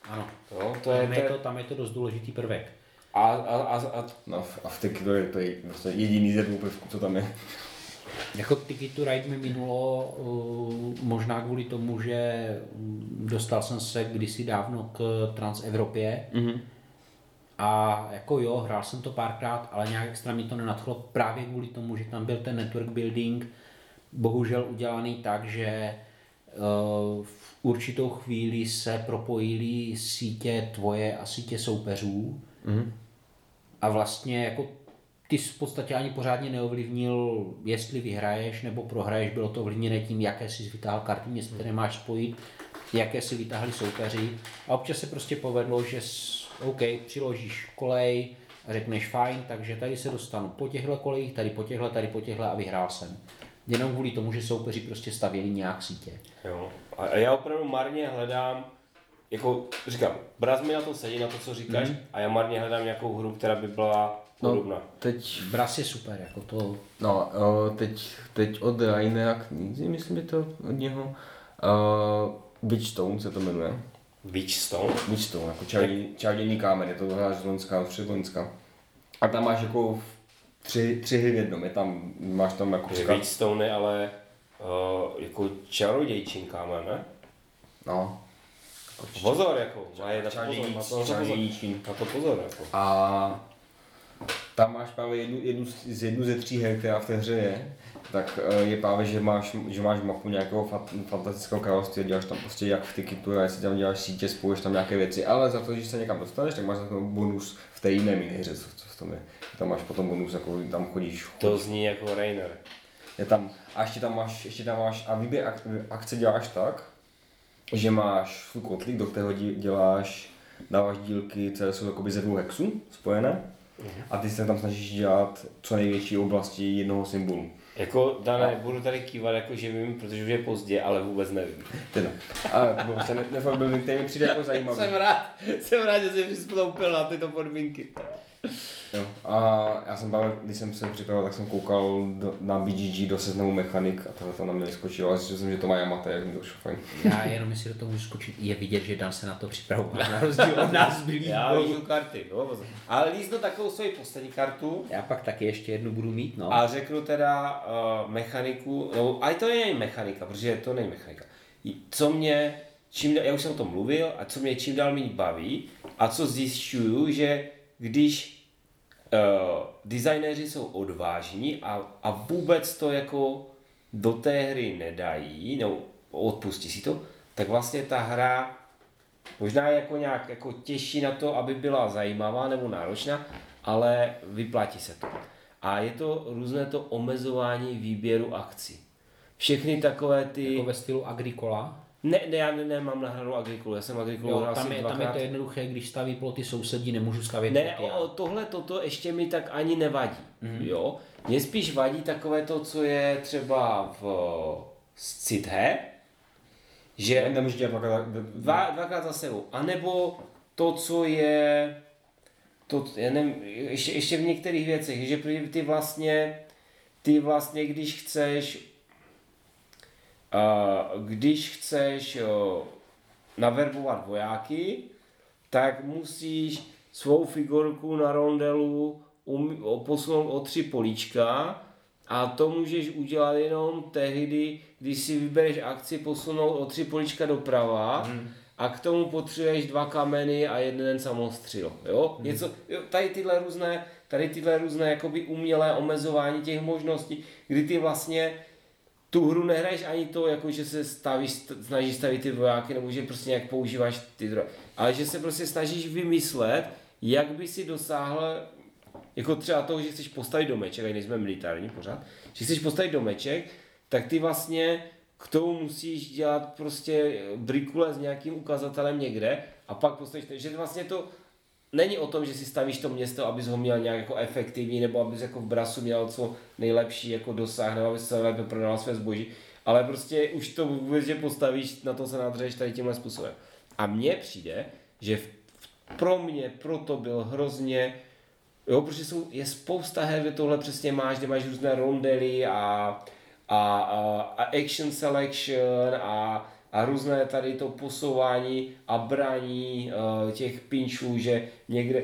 Ano. Jo, to je, Tam to je, to, tam je to dost důležitý prvek. a, a, a, a, No a v Tiki to je, to je prostě jediný ze dvou prvků, co tam je. Jako Ticket to Ride mi minulo uh, možná kvůli tomu, že mm, dostal jsem se kdysi dávno k Transevropě mm-hmm. a jako jo, hrál jsem to párkrát, ale nějak extra mi to nenadchlo právě kvůli tomu, že tam byl ten network building bohužel udělaný tak, že uh, určitou chvíli se propojily sítě tvoje a sítě soupeřů mm-hmm. a vlastně jako ty jsi v podstatě ani pořádně neovlivnil, jestli vyhraješ nebo prohraješ, bylo to ovlivněné tím, jaké si vytáhl karty, město, které máš spojit, jaké si vytáhli soupeři. A občas se prostě povedlo, že s, OK, přiložíš kolej a řekneš fajn, takže tady se dostanu po těchto kolejích, tady po těchto, tady po těchto a vyhrál jsem. Jenom kvůli tomu, že soupeři prostě stavěli nějak sítě. Jo. A a já opravdu marně hledám, jako říkám, Braz mi na to sedí, na to, co říkáš, mm. a já marně hledám nějakou hru, která by byla podobná. teď, Bras je super, jako to, no, uh, teď, teď od Rainera knízy, myslím, je to od něho. Uh, Witchstone se to jmenuje. Witchstone. Witchstone, jako čarodějný, čarodějný kámen, je to hráš z Loňska, z Loňska. A tam máš jako tři, tři hry v jednom, je tam, máš tam jako Že Witchstone ale uh, jako čarodějčinkáme, ne? No, Pozor, jako, má je na to pozor, na to, na to pozor. čarodějní čín. Na to pozor, jako. A tam máš právě jednu, jednu, z- jednu ze tří her, která v té hře je, tak eh, je právě, že máš, že máš mapu nějakého fa- fantastického království a děláš tam prostě jak v tikitu, a jestli tam děláš sítě, spojuješ tam nějaké věci, ale za to, že se někam dostaneš, tak máš to bonus v té jiné minihře, co, co v tom je. Tam máš potom bonus, jako tam chodíš, To zní jako Rainer. je tam, a ještě tam máš, ještě tam máš, a výběr ak- akce děláš tak, že máš svůj kotlík, do kterého děláš, dáváš dílky, které jsou jakoby ze dvou hexů spojené, a ty se tam snažíš dělat co největší oblasti jednoho symbolu. Jako, Dane, budu tady kývat, jako že vím, protože už je pozdě, ale vůbec nevím. Teda. A to bylo prostě ne, nefakt který mi přijde jako zajímavý. Jsem rád, jsem rád, že jsi přistoupil na tyto podmínky. Jo. A já jsem právě, když jsem se připravoval, tak jsem koukal do, na BGG do seznamu mechanik a tohle to na mě vyskočilo a zjistil jsem, že to má Yamata, jak mi to šlo fajn. Já jenom jestli do toho můžu skočit, je vidět, že Dan se na to připravoval, na rozdíl od nás zbylých Já líznu karty, no. Ale líznu takovou svoji poslední kartu Já pak taky ještě jednu budu mít, no. a řeknu teda uh, mechaniku, no, ale to není mechanika, protože to není mechanika. Co mě, čím, já už jsem o tom mluvil, a co mě čím dál méně baví, a co zjišťuju, že když uh, designéři jsou odvážní a, a vůbec to jako do té hry nedají, nebo odpustí si to, tak vlastně ta hra možná jako nějak jako těžší na to, aby byla zajímavá nebo náročná, ale vyplatí se to. A je to různé to omezování výběru akcí. Všechny takové ty... Jako ve stylu Agricola. Ne, ne, já ne, nemám nahranou Agrikulu, já jsem Agrikulu Jo, tam, je, tam je to jednoduché, když staví ploty sousedí, nemůžu stavět Ne, ploty. o, tohle toto ještě mi tak ani nevadí, Mhm. mm. jo. Mně spíš vadí takové to, co je třeba v Cithe, že Nemůžeš dělat dvakrát, dva, dvakrát za sebou, anebo to, co je, to, já nevím, ještě, ještě v některých věcech, že ty vlastně, ty vlastně, když chceš, když chceš naverbovat vojáky, tak musíš svou figurku na rondelu um, posunout o tři políčka a to můžeš udělat jenom tehdy, když si vybereš akci posunout o tři políčka doprava hmm. a k tomu potřebuješ dva kameny a jeden samostřil. Jo? Hmm. Něco, jo, tady tyhle různé, tady tyhle různé jakoby umělé omezování těch možností, kdy ty vlastně tu hru nehraješ ani to, jako že se stavíš, st- snažíš stavit ty vojáky, nebo že prostě nějak používáš ty drogy, ale že se prostě snažíš vymyslet, jak by si dosáhl, jako třeba toho, že chceš postavit domeček, a nejsme militární pořád, že chceš postavit domeček, tak ty vlastně k tomu musíš dělat prostě brikule s nějakým ukazatelem někde a pak postavíš, že vlastně to není o tom, že si stavíš to město, abys ho měl nějak jako efektivní, nebo abys jako v brasu měl co nejlepší jako dosah, nebo abys se lépe prodal své zboží, ale prostě už to vůbec, že postavíš, na to se nadřeješ tady tímhle způsobem. A mně přijde, že v, pro mě proto byl hrozně, jo, protože jsou, je spousta her, kde tohle přesně máš, kde máš různé rondely a, a, a, a action selection a, a různé tady to posouvání a braní uh, těch pinčů, že někde,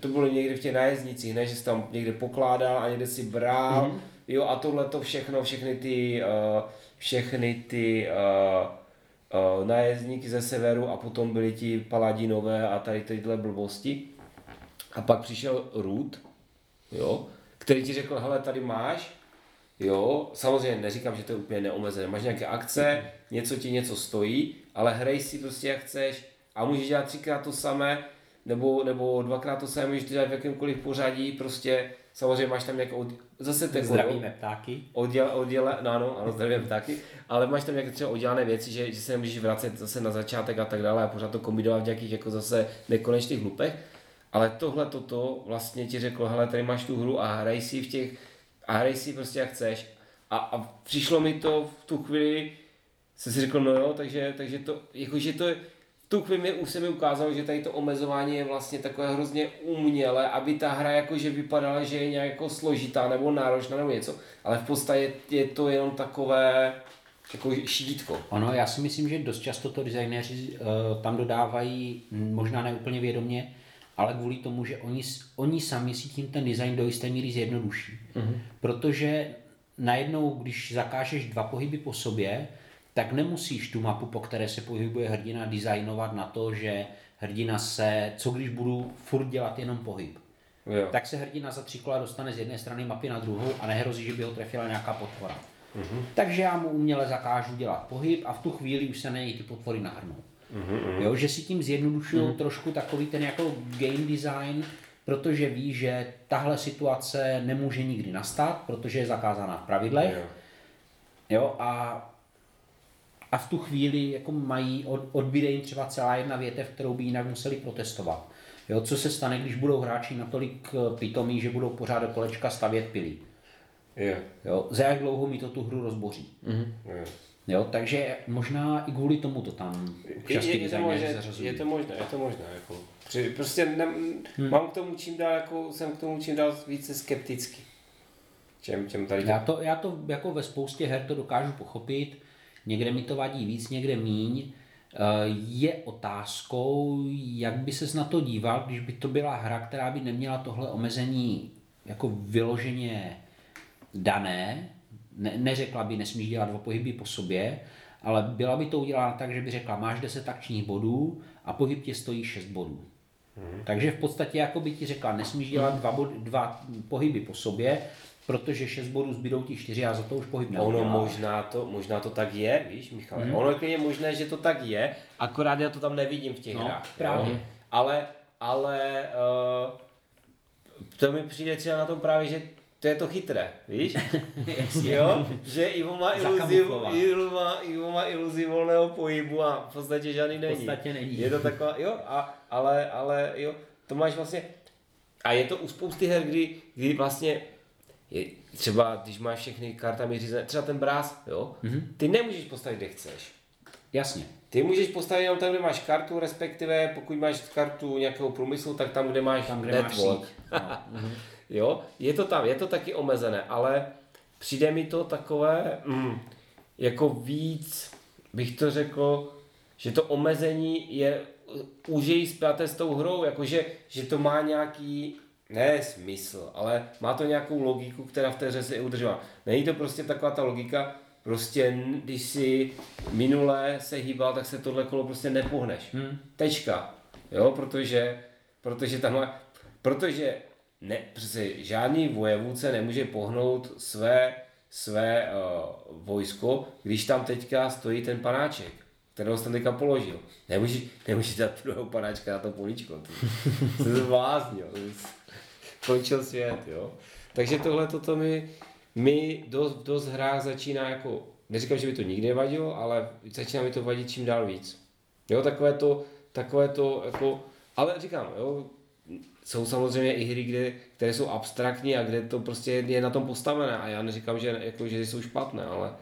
to bylo někde v těch nájezdnicích, ne, že jsi tam někde pokládal a někde si bral, mm-hmm. jo, a tohle to všechno, všechny ty, uh, všechny ty uh, uh, nájezdníky ze severu a potom byli ti paladinové a tady tyhle blbosti. A pak přišel Root, jo, který ti řekl, hele, tady máš, jo, samozřejmě neříkám, že to je úplně neomezené, máš nějaké akce, něco ti něco stojí, ale hrej si prostě jak chceš a můžeš dělat třikrát to samé, nebo, nebo dvakrát to samé, můžeš to dělat v jakémkoliv pořadí, prostě samozřejmě máš tam nějakou, zase ten Zdravíme ptáky. odděle, odděle, no ano, ano, zdravím taky, ale máš tam nějaké třeba oddělené věci, že, že se nemůžeš vracet zase na začátek a tak dále a pořád to kombinovat v nějakých jako zase nekonečných hlupech. Ale tohle toto vlastně ti řeklo, hele, tady máš tu hru a hraj si v těch, a hraj si prostě jak chceš. A, a přišlo mi to v tu chvíli, jsem si řekl, no jo, takže, takže to, jakože to v tu chvíli mi, už se mi ukázalo, že tady to omezování je vlastně takové hrozně umělé, aby ta hra jakože vypadala, že je nějak jako složitá nebo náročná nebo něco, ale v podstatě je to jenom takové jako šítko. Ono, já si myslím, že dost často to designéři uh, tam dodávají, možná ne úplně vědomě, ale kvůli tomu, že oni, oni sami si tím ten design do jisté míry zjednoduší. Mm-hmm. Protože najednou, když zakážeš dva pohyby po sobě, tak nemusíš tu mapu, po které se pohybuje hrdina, designovat na to, že hrdina se, co když budu furt dělat jenom pohyb. Jo. tak se hrdina za tři kola dostane z jedné strany mapy na druhou a nehrozí, že by ho trefila nějaká potvora. Mhm. Takže já mu uměle zakážu dělat pohyb a v tu chvíli už se na něj ty potvory nahrnou. Mhm, Jo, že si tím zjednodušují trošku takový ten jako game design, protože ví, že tahle situace nemůže nikdy nastat, protože je zakázána v pravidlech. Jo. Jo, a, a v tu chvíli jako mají, od, odbíde jim třeba celá jedna větev, kterou by jinak museli protestovat. Jo, co se stane, když budou hráči natolik eh, pitomí, že budou pořád do kolečka stavět pilí. Jo. Jo, za jak dlouho mi to tu hru rozboří. Jo. Jo, takže možná i kvůli tomu to tam častý je, je, to možné, zařazují. je to možné, je to možné. Jako. Prostě ne, hmm. mám k tomu čím dál, jako, jsem k tomu čím dál více skeptický. Čem, čem tady Já to, já to jako ve spoustě her to dokážu pochopit, někde mi to vadí víc, někde míň. Eh, Je otázkou, jak by ses na to díval, když by to byla hra, která by neměla tohle omezení jako vyloženě dané, ne, neřekla by, nesmíš dělat dva pohyby po sobě, ale byla by to udělána tak, že by řekla, máš 10 akčních bodů a pohyb tě stojí 6 bodů. Takže v podstatě jako by ti řekla, nesmíš dělat dva, bod, dva pohyby po sobě, protože 6 bodů zbydou ti 4 a za to už pohyb Ono neuděláš. možná to, možná to tak je, víš, Michale. Hmm. Ono je možné, že to tak je, akorát já to tam nevidím v těch No, hrách. právě. Jo? Ale, ale uh, to mi přijde třeba na tom právě, že to je to chytré, víš? jo? Že Ivo má iluzi. Ivo má, Ivo má iluzi volného pohybu a v podstatě žádný není. podstatě není. Je to taková, jo, a, ale, ale jo, to máš vlastně, a je to u spousty her, kdy, kdy vlastně je, třeba když máš všechny kartami řízené, třeba ten bráz, jo, mm-hmm. ty nemůžeš postavit, kde chceš. Jasně. Ty můžeš postavit jenom tam, kde máš kartu, respektive pokud máš kartu nějakého průmyslu, tak tam, kde máš Tam, kde máš network. síť. No. Jo, je to tam, je to taky omezené, ale přijde mi to takové, mm, jako víc, bych to řekl, že to omezení je užejí spjaté s tou hrou, jakože že to má nějaký, ne smysl, ale má to nějakou logiku, která v té hře se je. Není to prostě taková ta logika, prostě když si minule se hýbal, tak se tohle kolo prostě nepohneš. Hmm. Tečka. Jo, protože, protože tam má, protože ne, přece žádný vojevůdce nemůže pohnout své, své uh, vojsko, když tam teďka stojí ten panáček, kterého jsem teďka položil. Nemůžeš, nemůžeš dát druhého panáčka na to políčko. To se zbláznil. je- Končil svět, jo. Takže tohle toto mi, mi dost, dost v hrách začíná jako, neříkám, že by to nikdy nevadilo, ale začíná mi to vadit čím dál víc. Jo, takové to, takové to jako, ale říkám, jo, jsou samozřejmě i hry, kde, které jsou abstraktní a kde to prostě je na tom postavené a já neříkám, že, jako, že jsou špatné, ale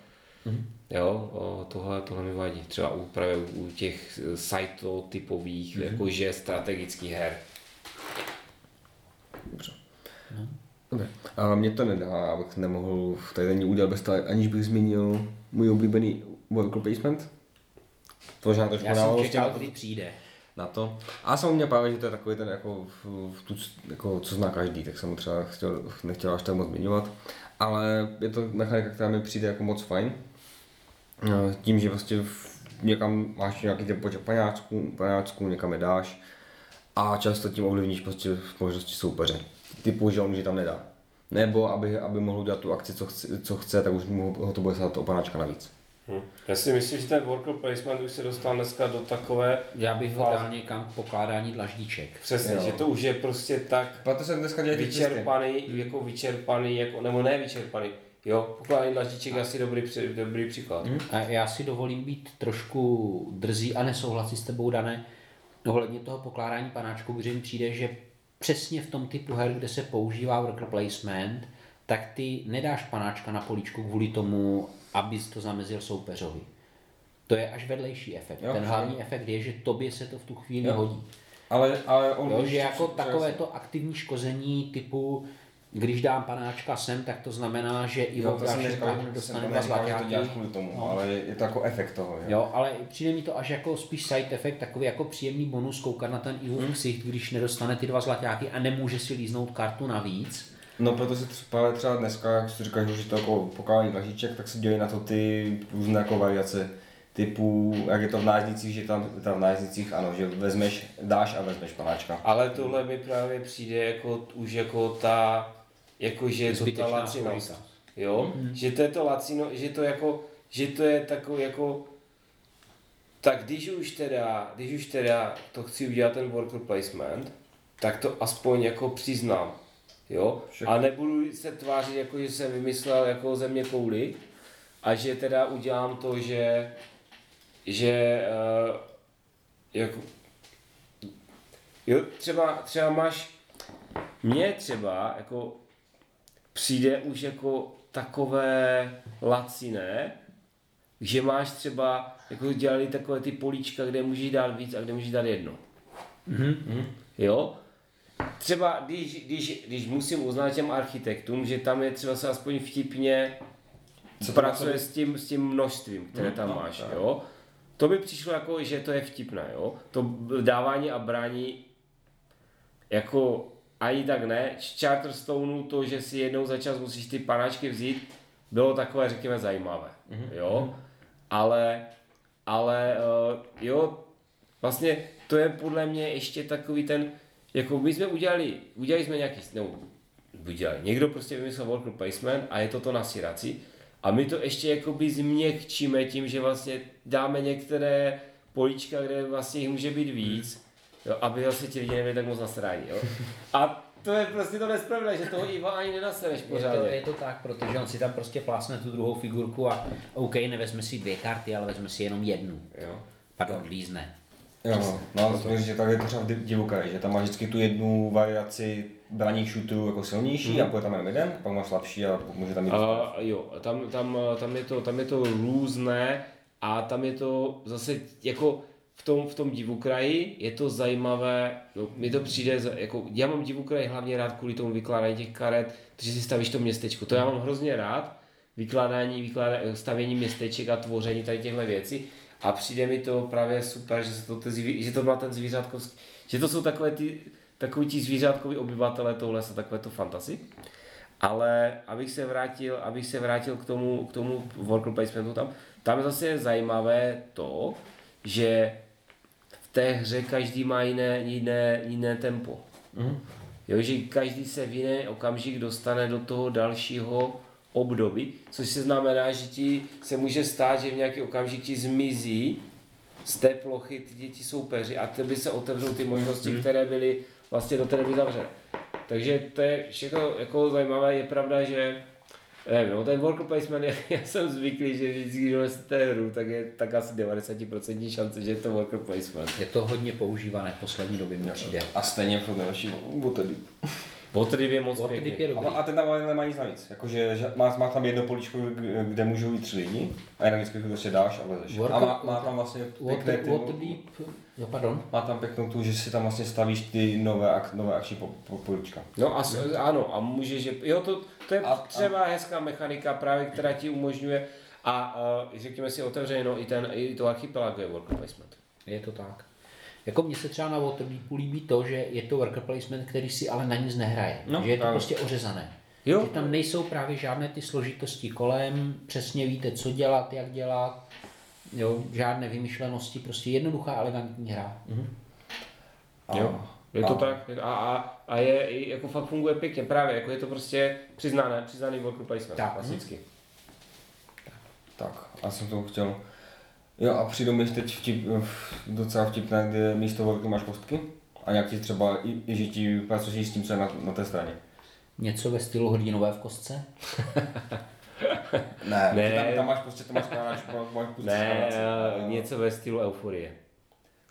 mm-hmm. jo, o, tohle, tohle mi vadí. Třeba u, právě u těch sajto typových, mm-hmm. jakože strategických her. Dobře. A mě to nedá, abych nemohl tady není udělat bez toho, aniž bych zmínil můj oblíbený worker placement. To možná trošku Já jsem čekal, to- kdy přijde. Na to. A jsem mě právě, že to je takový ten, jako, v, tu, jako, co zná každý, tak jsem třeba chtěl, nechtěl až tak moc zmiňovat. Ale je to mechanika, která mi přijde jako moc fajn. Eh, Tím, že prostě v- někam máš nějaký ten počet paňáčků, paňáčků, někam je dáš a často tím ovlivníš prostě možnosti soupeře. Typu, že on už je tam nedá. Nebo aby, aby mohl udělat tu akci, co chce, co chce tak už mu ho to bude stát o panáčka navíc. Hm. Já si myslím, že ten worker placement už se dostal dneska do takové, Já bych ho dal někam k pokládání dlaždíček. přesně, Jo. že to už je prostě tak Proto se dneska vyčerpaný, jako vyčerpaný, jako, nebo ne vyčerpaný. Jo, pokládání dlaždiček je asi dobrý, dobrý příklad. A já si dovolím být trošku drzý a nesouhlasit s tebou, Dané, ohledně toho pokládání panáčků, protože mi přijde, že přesně v tom typu her, kde se používá worker placement, tak ty nedáš panáčka na políčku kvůli tomu, abys to zamezil soupeřovi. To je až vedlejší efekt. Jo, Ten hlavní efekt je, že tobě se to v tu chvíli Jo. hodí. Ale, ale on Jo, že jako takové to aktivní škození typu, když dám panáčka sem, tak to znamená, že Ivo Jo, to jsem neříkal, že dostane dva že to zlatáky. děláš kvůli tomu, No. ale je to jako efekt toho. Jo? Jo, ale přijde mi to až jako spíš side effect, takový jako příjemný bonus koukat na ten Ivo Hmm. ksicht, když nedostane ty dva zlatáky a nemůže si líznout kartu navíc. No proto se třeba, třeba dneska, jak jsi říkáš, že to jako pokládání dlažíček, tak se dělají na to ty různé jako variace typu, jak je to v nájezdnicích, že tam, tam v nájezdnicích, ano, že vezmeš, dáš a vezmeš panáčka. Ale tohle mi právě přijde jako už jako ta, jako že je to ta lacinost. Jo? Mm. Že to je to lacino, že to jako, že to je takový jako, tak když už teda, když už teda to chci udělat ten worker placement, tak to aspoň jako přiznám. Jo? A nebudu se tvářit jako, že jsem vymyslel jako země kouli a že teda udělám to, že že uh, jako, jo, třeba, třeba máš, mně třeba jako přijde už jako takové laciné, že máš třeba, jako dělali takové ty políčka, kde můžeš dát víc a kde můžeš dát jedno. Mm-hmm. Jo? Třeba když, když, když musím uznat těm architektům, že tam je třeba se aspoň vtipně Co pracuje s tím, s tím množstvím, které tam no, máš, tak. jo. To by přišlo jako, že to je vtipné, jo. To dávání a brání jako ani tak ne. Charterstoneu to, že si jednou za čas musíš ty panáčky vzít, bylo takové, řekněme, zajímavé, jo. Ale, ale uh, jo, vlastně to je podle mě ještě takový ten, jako my jsme udělali, udělali jsme nějaký, nebo udělali, někdo prostě vymyslel worker placement a je to to na siraci a my to ještě jakoby změkčíme tím, že vlastně dáme některé políčka, kde vlastně jich může být víc, jo, aby zase ti lidi nebyli tak moc nasrání, jo. A to je prostě to nespravedlivé, že toho Iva ani nenasereš Je to, je to tak, protože on si tam prostě plásne tu druhou figurku a OK, nevezme si dvě karty, ale vezme si jenom jednu. Jo. Pardon, lízne. Jo, no, to, že tak je to třeba v di- divoké, že tam máš vždycky tu jednu variaci braných šutrů jako silnější Mhm. a bude tam jenom jeden, pak máš slabší a může tam být A jo, tam, tam, tam, je to, tam je to různé a tam je to zase jako v tom, v tom divukraji je to zajímavé, no, mi to přijde, jako, já mám divukraj hlavně rád kvůli tomu vykládání těch karet, protože si stavíš to městečko, to já mám hrozně rád, vykládání, vykládání, stavění městeček a tvoření tady těchto věcí a přijde mi to právě super, že, se to, ty zví, že to má ten zvířátkovský, že to jsou takové ty, takový ti zvířátkoví obyvatele tohle jsou takové to fantasy. Ale abych se vrátil, abych se vrátil k tomu, k tomu worker placementu tam, tam zase je zajímavé to, že v té hře každý má jiné, jiné, jiné tempo. Mm. Jo, že každý se v jiný okamžik dostane do toho dalšího období, což se znamená, že ti se může stát, že v nějaký okamžik ti zmizí z té plochy ty, ti soupeři a tebe se otevřou ty možnosti, mm. které byly vlastně do té doby zavřené. Takže to je všechno jako zajímavé, je pravda, že nevím, no, ten worker placement, já, já jsem zvyklý, že vždycky, když donesete hru, tak je tak asi 90% šance, že je to worker placement. Je to hodně používané v poslední době mi přijde. a stejně furt nejlepší Je moc pěkný. je dobrý. A, a ten tam ale nemá nic navíc, jakože že má, má tam jedno políčko, kde můžou jít tři lidi a jenom vždycky to prostě dáš a vezeš. Worker- A má, má tam vlastně pěkné Water, ty, Waterdeep, jo pardon, má tam pěknou tu, že si tam vlastně stavíš ty nové, ak, nové akční po, po, políčka. No a, s- ano, a může, že, jo, to, to je A- a- třeba hezká mechanika právě, která ti umožňuje a uh, řekněme si otevřeně, no, i, ten, i to archipelago je worker placement. je to tak. Jako mně se třeba na Waterdeepu líbí to, že je to worker placement, který si ale na nic nehraje. No, že je to ano. prostě ořezané. Jo. Že tam nejsou právě žádné ty složitosti kolem, přesně víte, co dělat, jak dělat, jo, žádné vymyšlenosti, prostě jednoduchá, elegantní hra. Mhm. A, Jo, je to a- tak a, a, a je, jako fakt funguje pěkně, právě, jako je to prostě přiznané, přiznaný worker placement, Tak. klasicky. Tak, a jsem to chtěl. Jo a přijdu mi teď vtip, docela vtipné, kde místo worku máš kostky a nějak ti třeba, i, i že ti pracuješ s tím, co je na, na té straně. Něco ve stylu hrdinové v kostce? Ne, Ne. Tam, tam, máš prostě, tam máš skládáč, máš prostě Ne, uh, něco ve stylu euforie.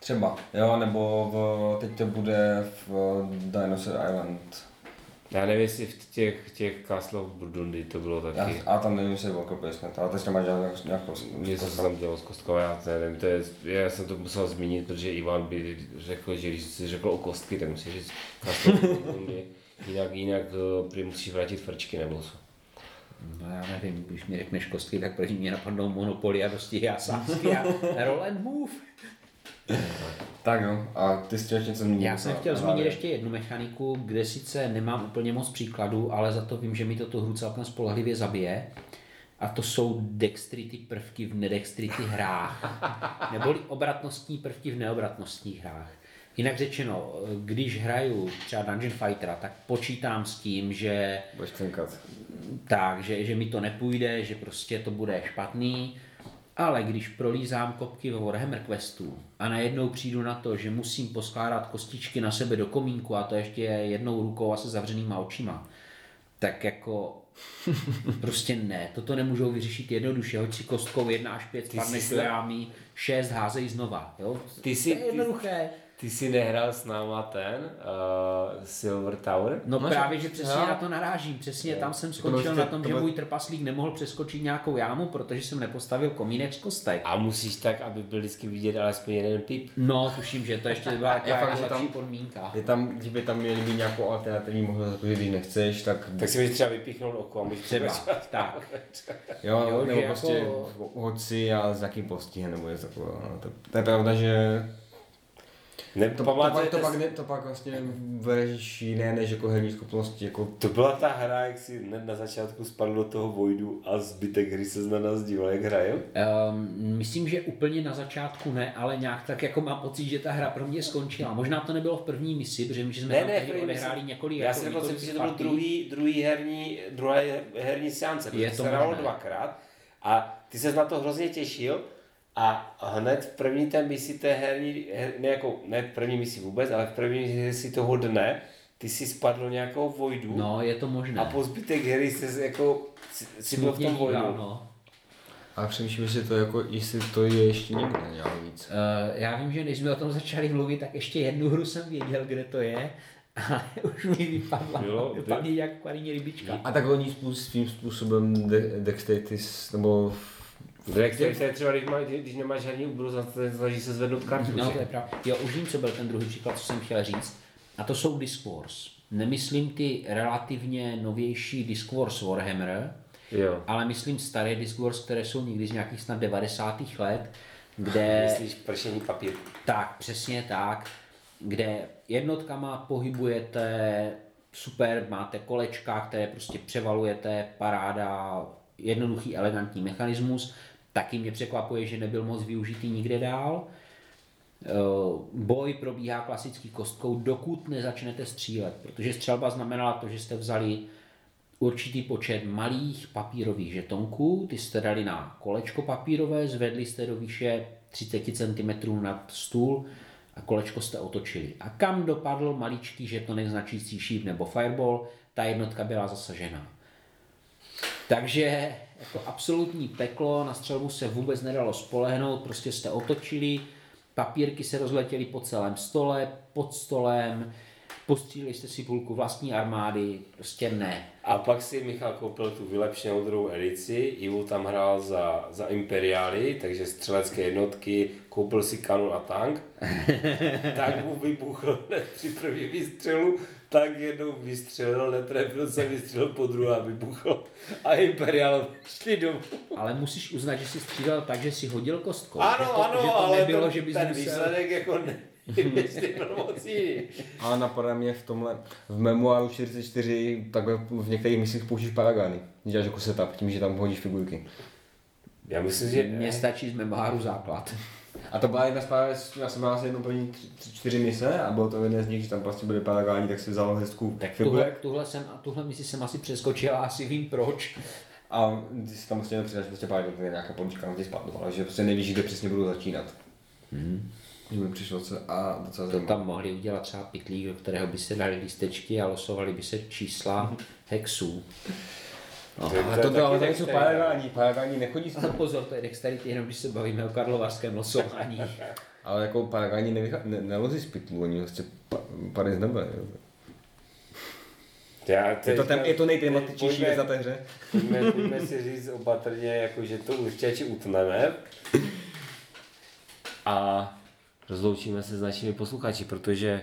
Třeba, jo, nebo v, teď to bude v Dinosaur Island. Já nevím, jestli v těch, těch Castle of Burgundy to bylo Já, taky. a tam nevím, jestli je worker placement, ale teď tam máš nějakou, nějakou Něco se tam dělo s kostkou, já to nevím, to je, já jsem to musel zmínit, protože Ivan by řekl, že když jsi řekl o kostky, tak musíš říct Castle of Burgundy, jinak, jinak uh, prý musíš vrátit frčky nebo co. No já nevím, když mi řekneš kostky, tak první mě napadnou Monopoly a dostihy a sásky a roll and move. Tak jo, a ty jsi něco zmínit? Já jsem chtěl zmínit ještě jednu mechaniku, kde sice nemám úplně moc příkladů, ale za to vím, že mi to tu hru celkem spolehlivě zabije. A to jsou dexterity prvky v nedexterity hrách. Neboli obratnostní prvky v neobratnostních hrách. Jinak řečeno, když hraju třeba Dungeon Fightera, tak počítám s tím, že tak, že, že mi to nepůjde, že prostě to bude špatný, ale když prolízám kopky ve Warhammer Questu a najednou přijdu na to, že musím poskládat kostičky na sebe do komínku a to ještě jednou rukou a se zavřenýma očima, tak jako prostě ne, toto nemůžou vyřešit jednoduše, hoď si kostkou 1 až 5 Ty spadneš do jámy, 6 házej znova, jo? Ty jsi- to je jednoduché. Ty jsi nehrál s náma ten uh, Silver Tower? No, No, právě, že- přesně no. na to narážím. Přesně tam jsem bylo skončil na tom, to že můj trpaslík nemohl přeskočit nějakou jámu, protože jsem nepostavil komínek z kostek. A musíš tak, aby byl vždycky vidět alespoň jeden pip. No, tuším, že to ještě byla Je taková jako že lepší tam- podmínka. Je tam, kdyby tam měli být nějakou alternativní možnost, jako, že když nechceš, tak, Tak si můžeš třeba vypíchnout oko a můžeš Třeba, tak. jo, Jo, nebo prostě jako- hoď si a s nějakým postihem nebo něco takového. No. To, to, je pravda, že Ne, to, to, pak, pamatujete to, pak, ne, to pak vlastně bereš jiné než jako herní schopnosti, jako To byla ta hra, jak si hned na začátku spadl do toho vojdu a zbytek hry se na nás díval, jak hrajou. Um, myslím, že úplně na začátku ne, ale nějak tak jako mám pocit, že ta hra pro mě skončila. Možná to nebylo v první misi, protože my jsme Ne, tam ne, první odehráli misi. několik Já jako si dokonce několik myslím, že to byl druhý, druhý herní, druhé herní seance, protože Je to se hrálo dvakrát a ty se na to hrozně těšil a hned v první té misi té herní, her, ne, jako, ne v první misi vůbec, ale v první misi toho dne, ty si spadl do nějakou vojdu No, je to možné. a po zbytek hry se jako, si, si byl v tom vojdu. no. a přemýšlím, jestli to jako, jestli to je ještě někde nějak víc. Uh, já vím, že než jsme o tom začali mluvit, tak ještě jednu hru jsem věděl, kde to je, ale už mi vypadla. Bylo? Vypadla jak akvarijní rybička. A tak oni svým způsobem de- dexteritis, nebo Jak to je třeba, když, má, když nemáš herní úbru, snaží se zvednout kartu. No, to je pravda. Jo, už vím, co byl ten druhý příklad, co jsem chtěl říct. A to jsou Disc Wars. Nemyslím ty relativně novější Disc Wars Warhammer, Jo. ale myslím staré Disc Wars, které jsou někdy z nějakých snad 90. let, kde... Myslíš pršení papír. Tak, přesně tak, kde jednotkama pohybujete, super, máte kolečka, které prostě převalujete, paráda, jednoduchý, elegantní mechanismus. Taky mě překvapuje, že nebyl moc využitý nikde dál. Eh, Boj probíhá klasický kostkou, dokud nezačnete střílet, protože střelba znamenala to, že jste vzali určitý počet malých papírových žetonků, ty jste dali na kolečko papírové, zvedli jste do výše 30 cm nad stůl a kolečko jste otočili. A kam dopadl maličký žetonek značící šíp nebo fireball, ta jednotka byla zasažená. Takže jako absolutní peklo, na střelbu se vůbec nedalo spolehnout, prostě jste otočili, papírky se rozletěly po celém stole, pod stolem, postřílili jste si půlku vlastní armády, prostě ne. A pak si Michal koupil tu vylepšenou druhou edici, Ivo tam hrál za, za Imperiály, takže střelecké jednotky, koupil si kanun a tank, tak mu vybuchl při první výstřelu, tak jednou vystřelil, netrefil se, vystřelil po druhé a vybuchl. A Imperiál šli domů. Ale musíš uznat, že jsi střílel tak, že si hodil kostkou. Ano, že to, ano, že to ale nebylo, ten, že bys ten musel... výsledek jako ne. Ale napadá mě v tomhle, v memoáru 44, takhle v některých misích použíš paragány. Děláš jako setup, tím, že tam hodíš figurky. Já myslím, že Mně stačí z memoáru základ. A to byla jedna z pár, já jsem měl asi jednou první tři, tři, čtyři mise a bylo to jeden z nich, že tam prostě byly paragáni, tak si vzal hezkou Tak figurek. tuhle, tuhle, jsem, a tuhle misi jsem asi přeskočil a asi vím proč. A ty si tam prostě nepřidáš prostě pár je nějaká polička na tě spadlo, ale že prostě nevíš, kde přesně budou začínat. Hmm. mi přišlo co a docela To zajímavé. tam mohli udělat třeba pitlík, do kterého by se dali lístečky a losovali by se čísla hexů. No. To Ale to, to, ale tady jsou paragání, paragání nechodí s A pozor, to je dexterity, jenom když se bavíme o karlovarském losování. Ale jako nevychá, ne, nelozí z pytlu, oni prostě pa, padají z nebe. Jo. Já, Je to, ten, je to nejtematičtější Pojďme- věc na té hře. Pojďme, pojďme si říct opatrně, jako, že to určitě utneme. A rozloučíme se s našimi posluchači, protože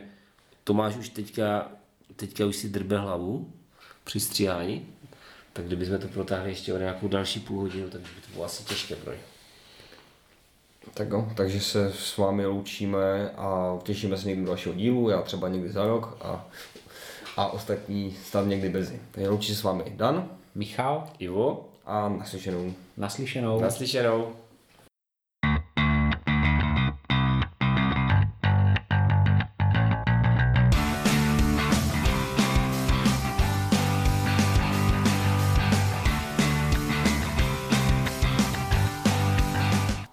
Tomáš už teďka, teďka už si drbe hlavu při stříhání. Tak kdybychom to protáhli ještě o nějakou další půl hodinu, tak by to bylo asi těžké pro ně. Tak jo, takže se s vámi loučíme a těšíme se někdy do dalšího dílu, já třeba někdy za rok a, a ostatní snad někdy brzy. Takže loučí se s vámi Dan Michal? Ivo? a naslyšenou. Naslyšenou. Naslyšenou.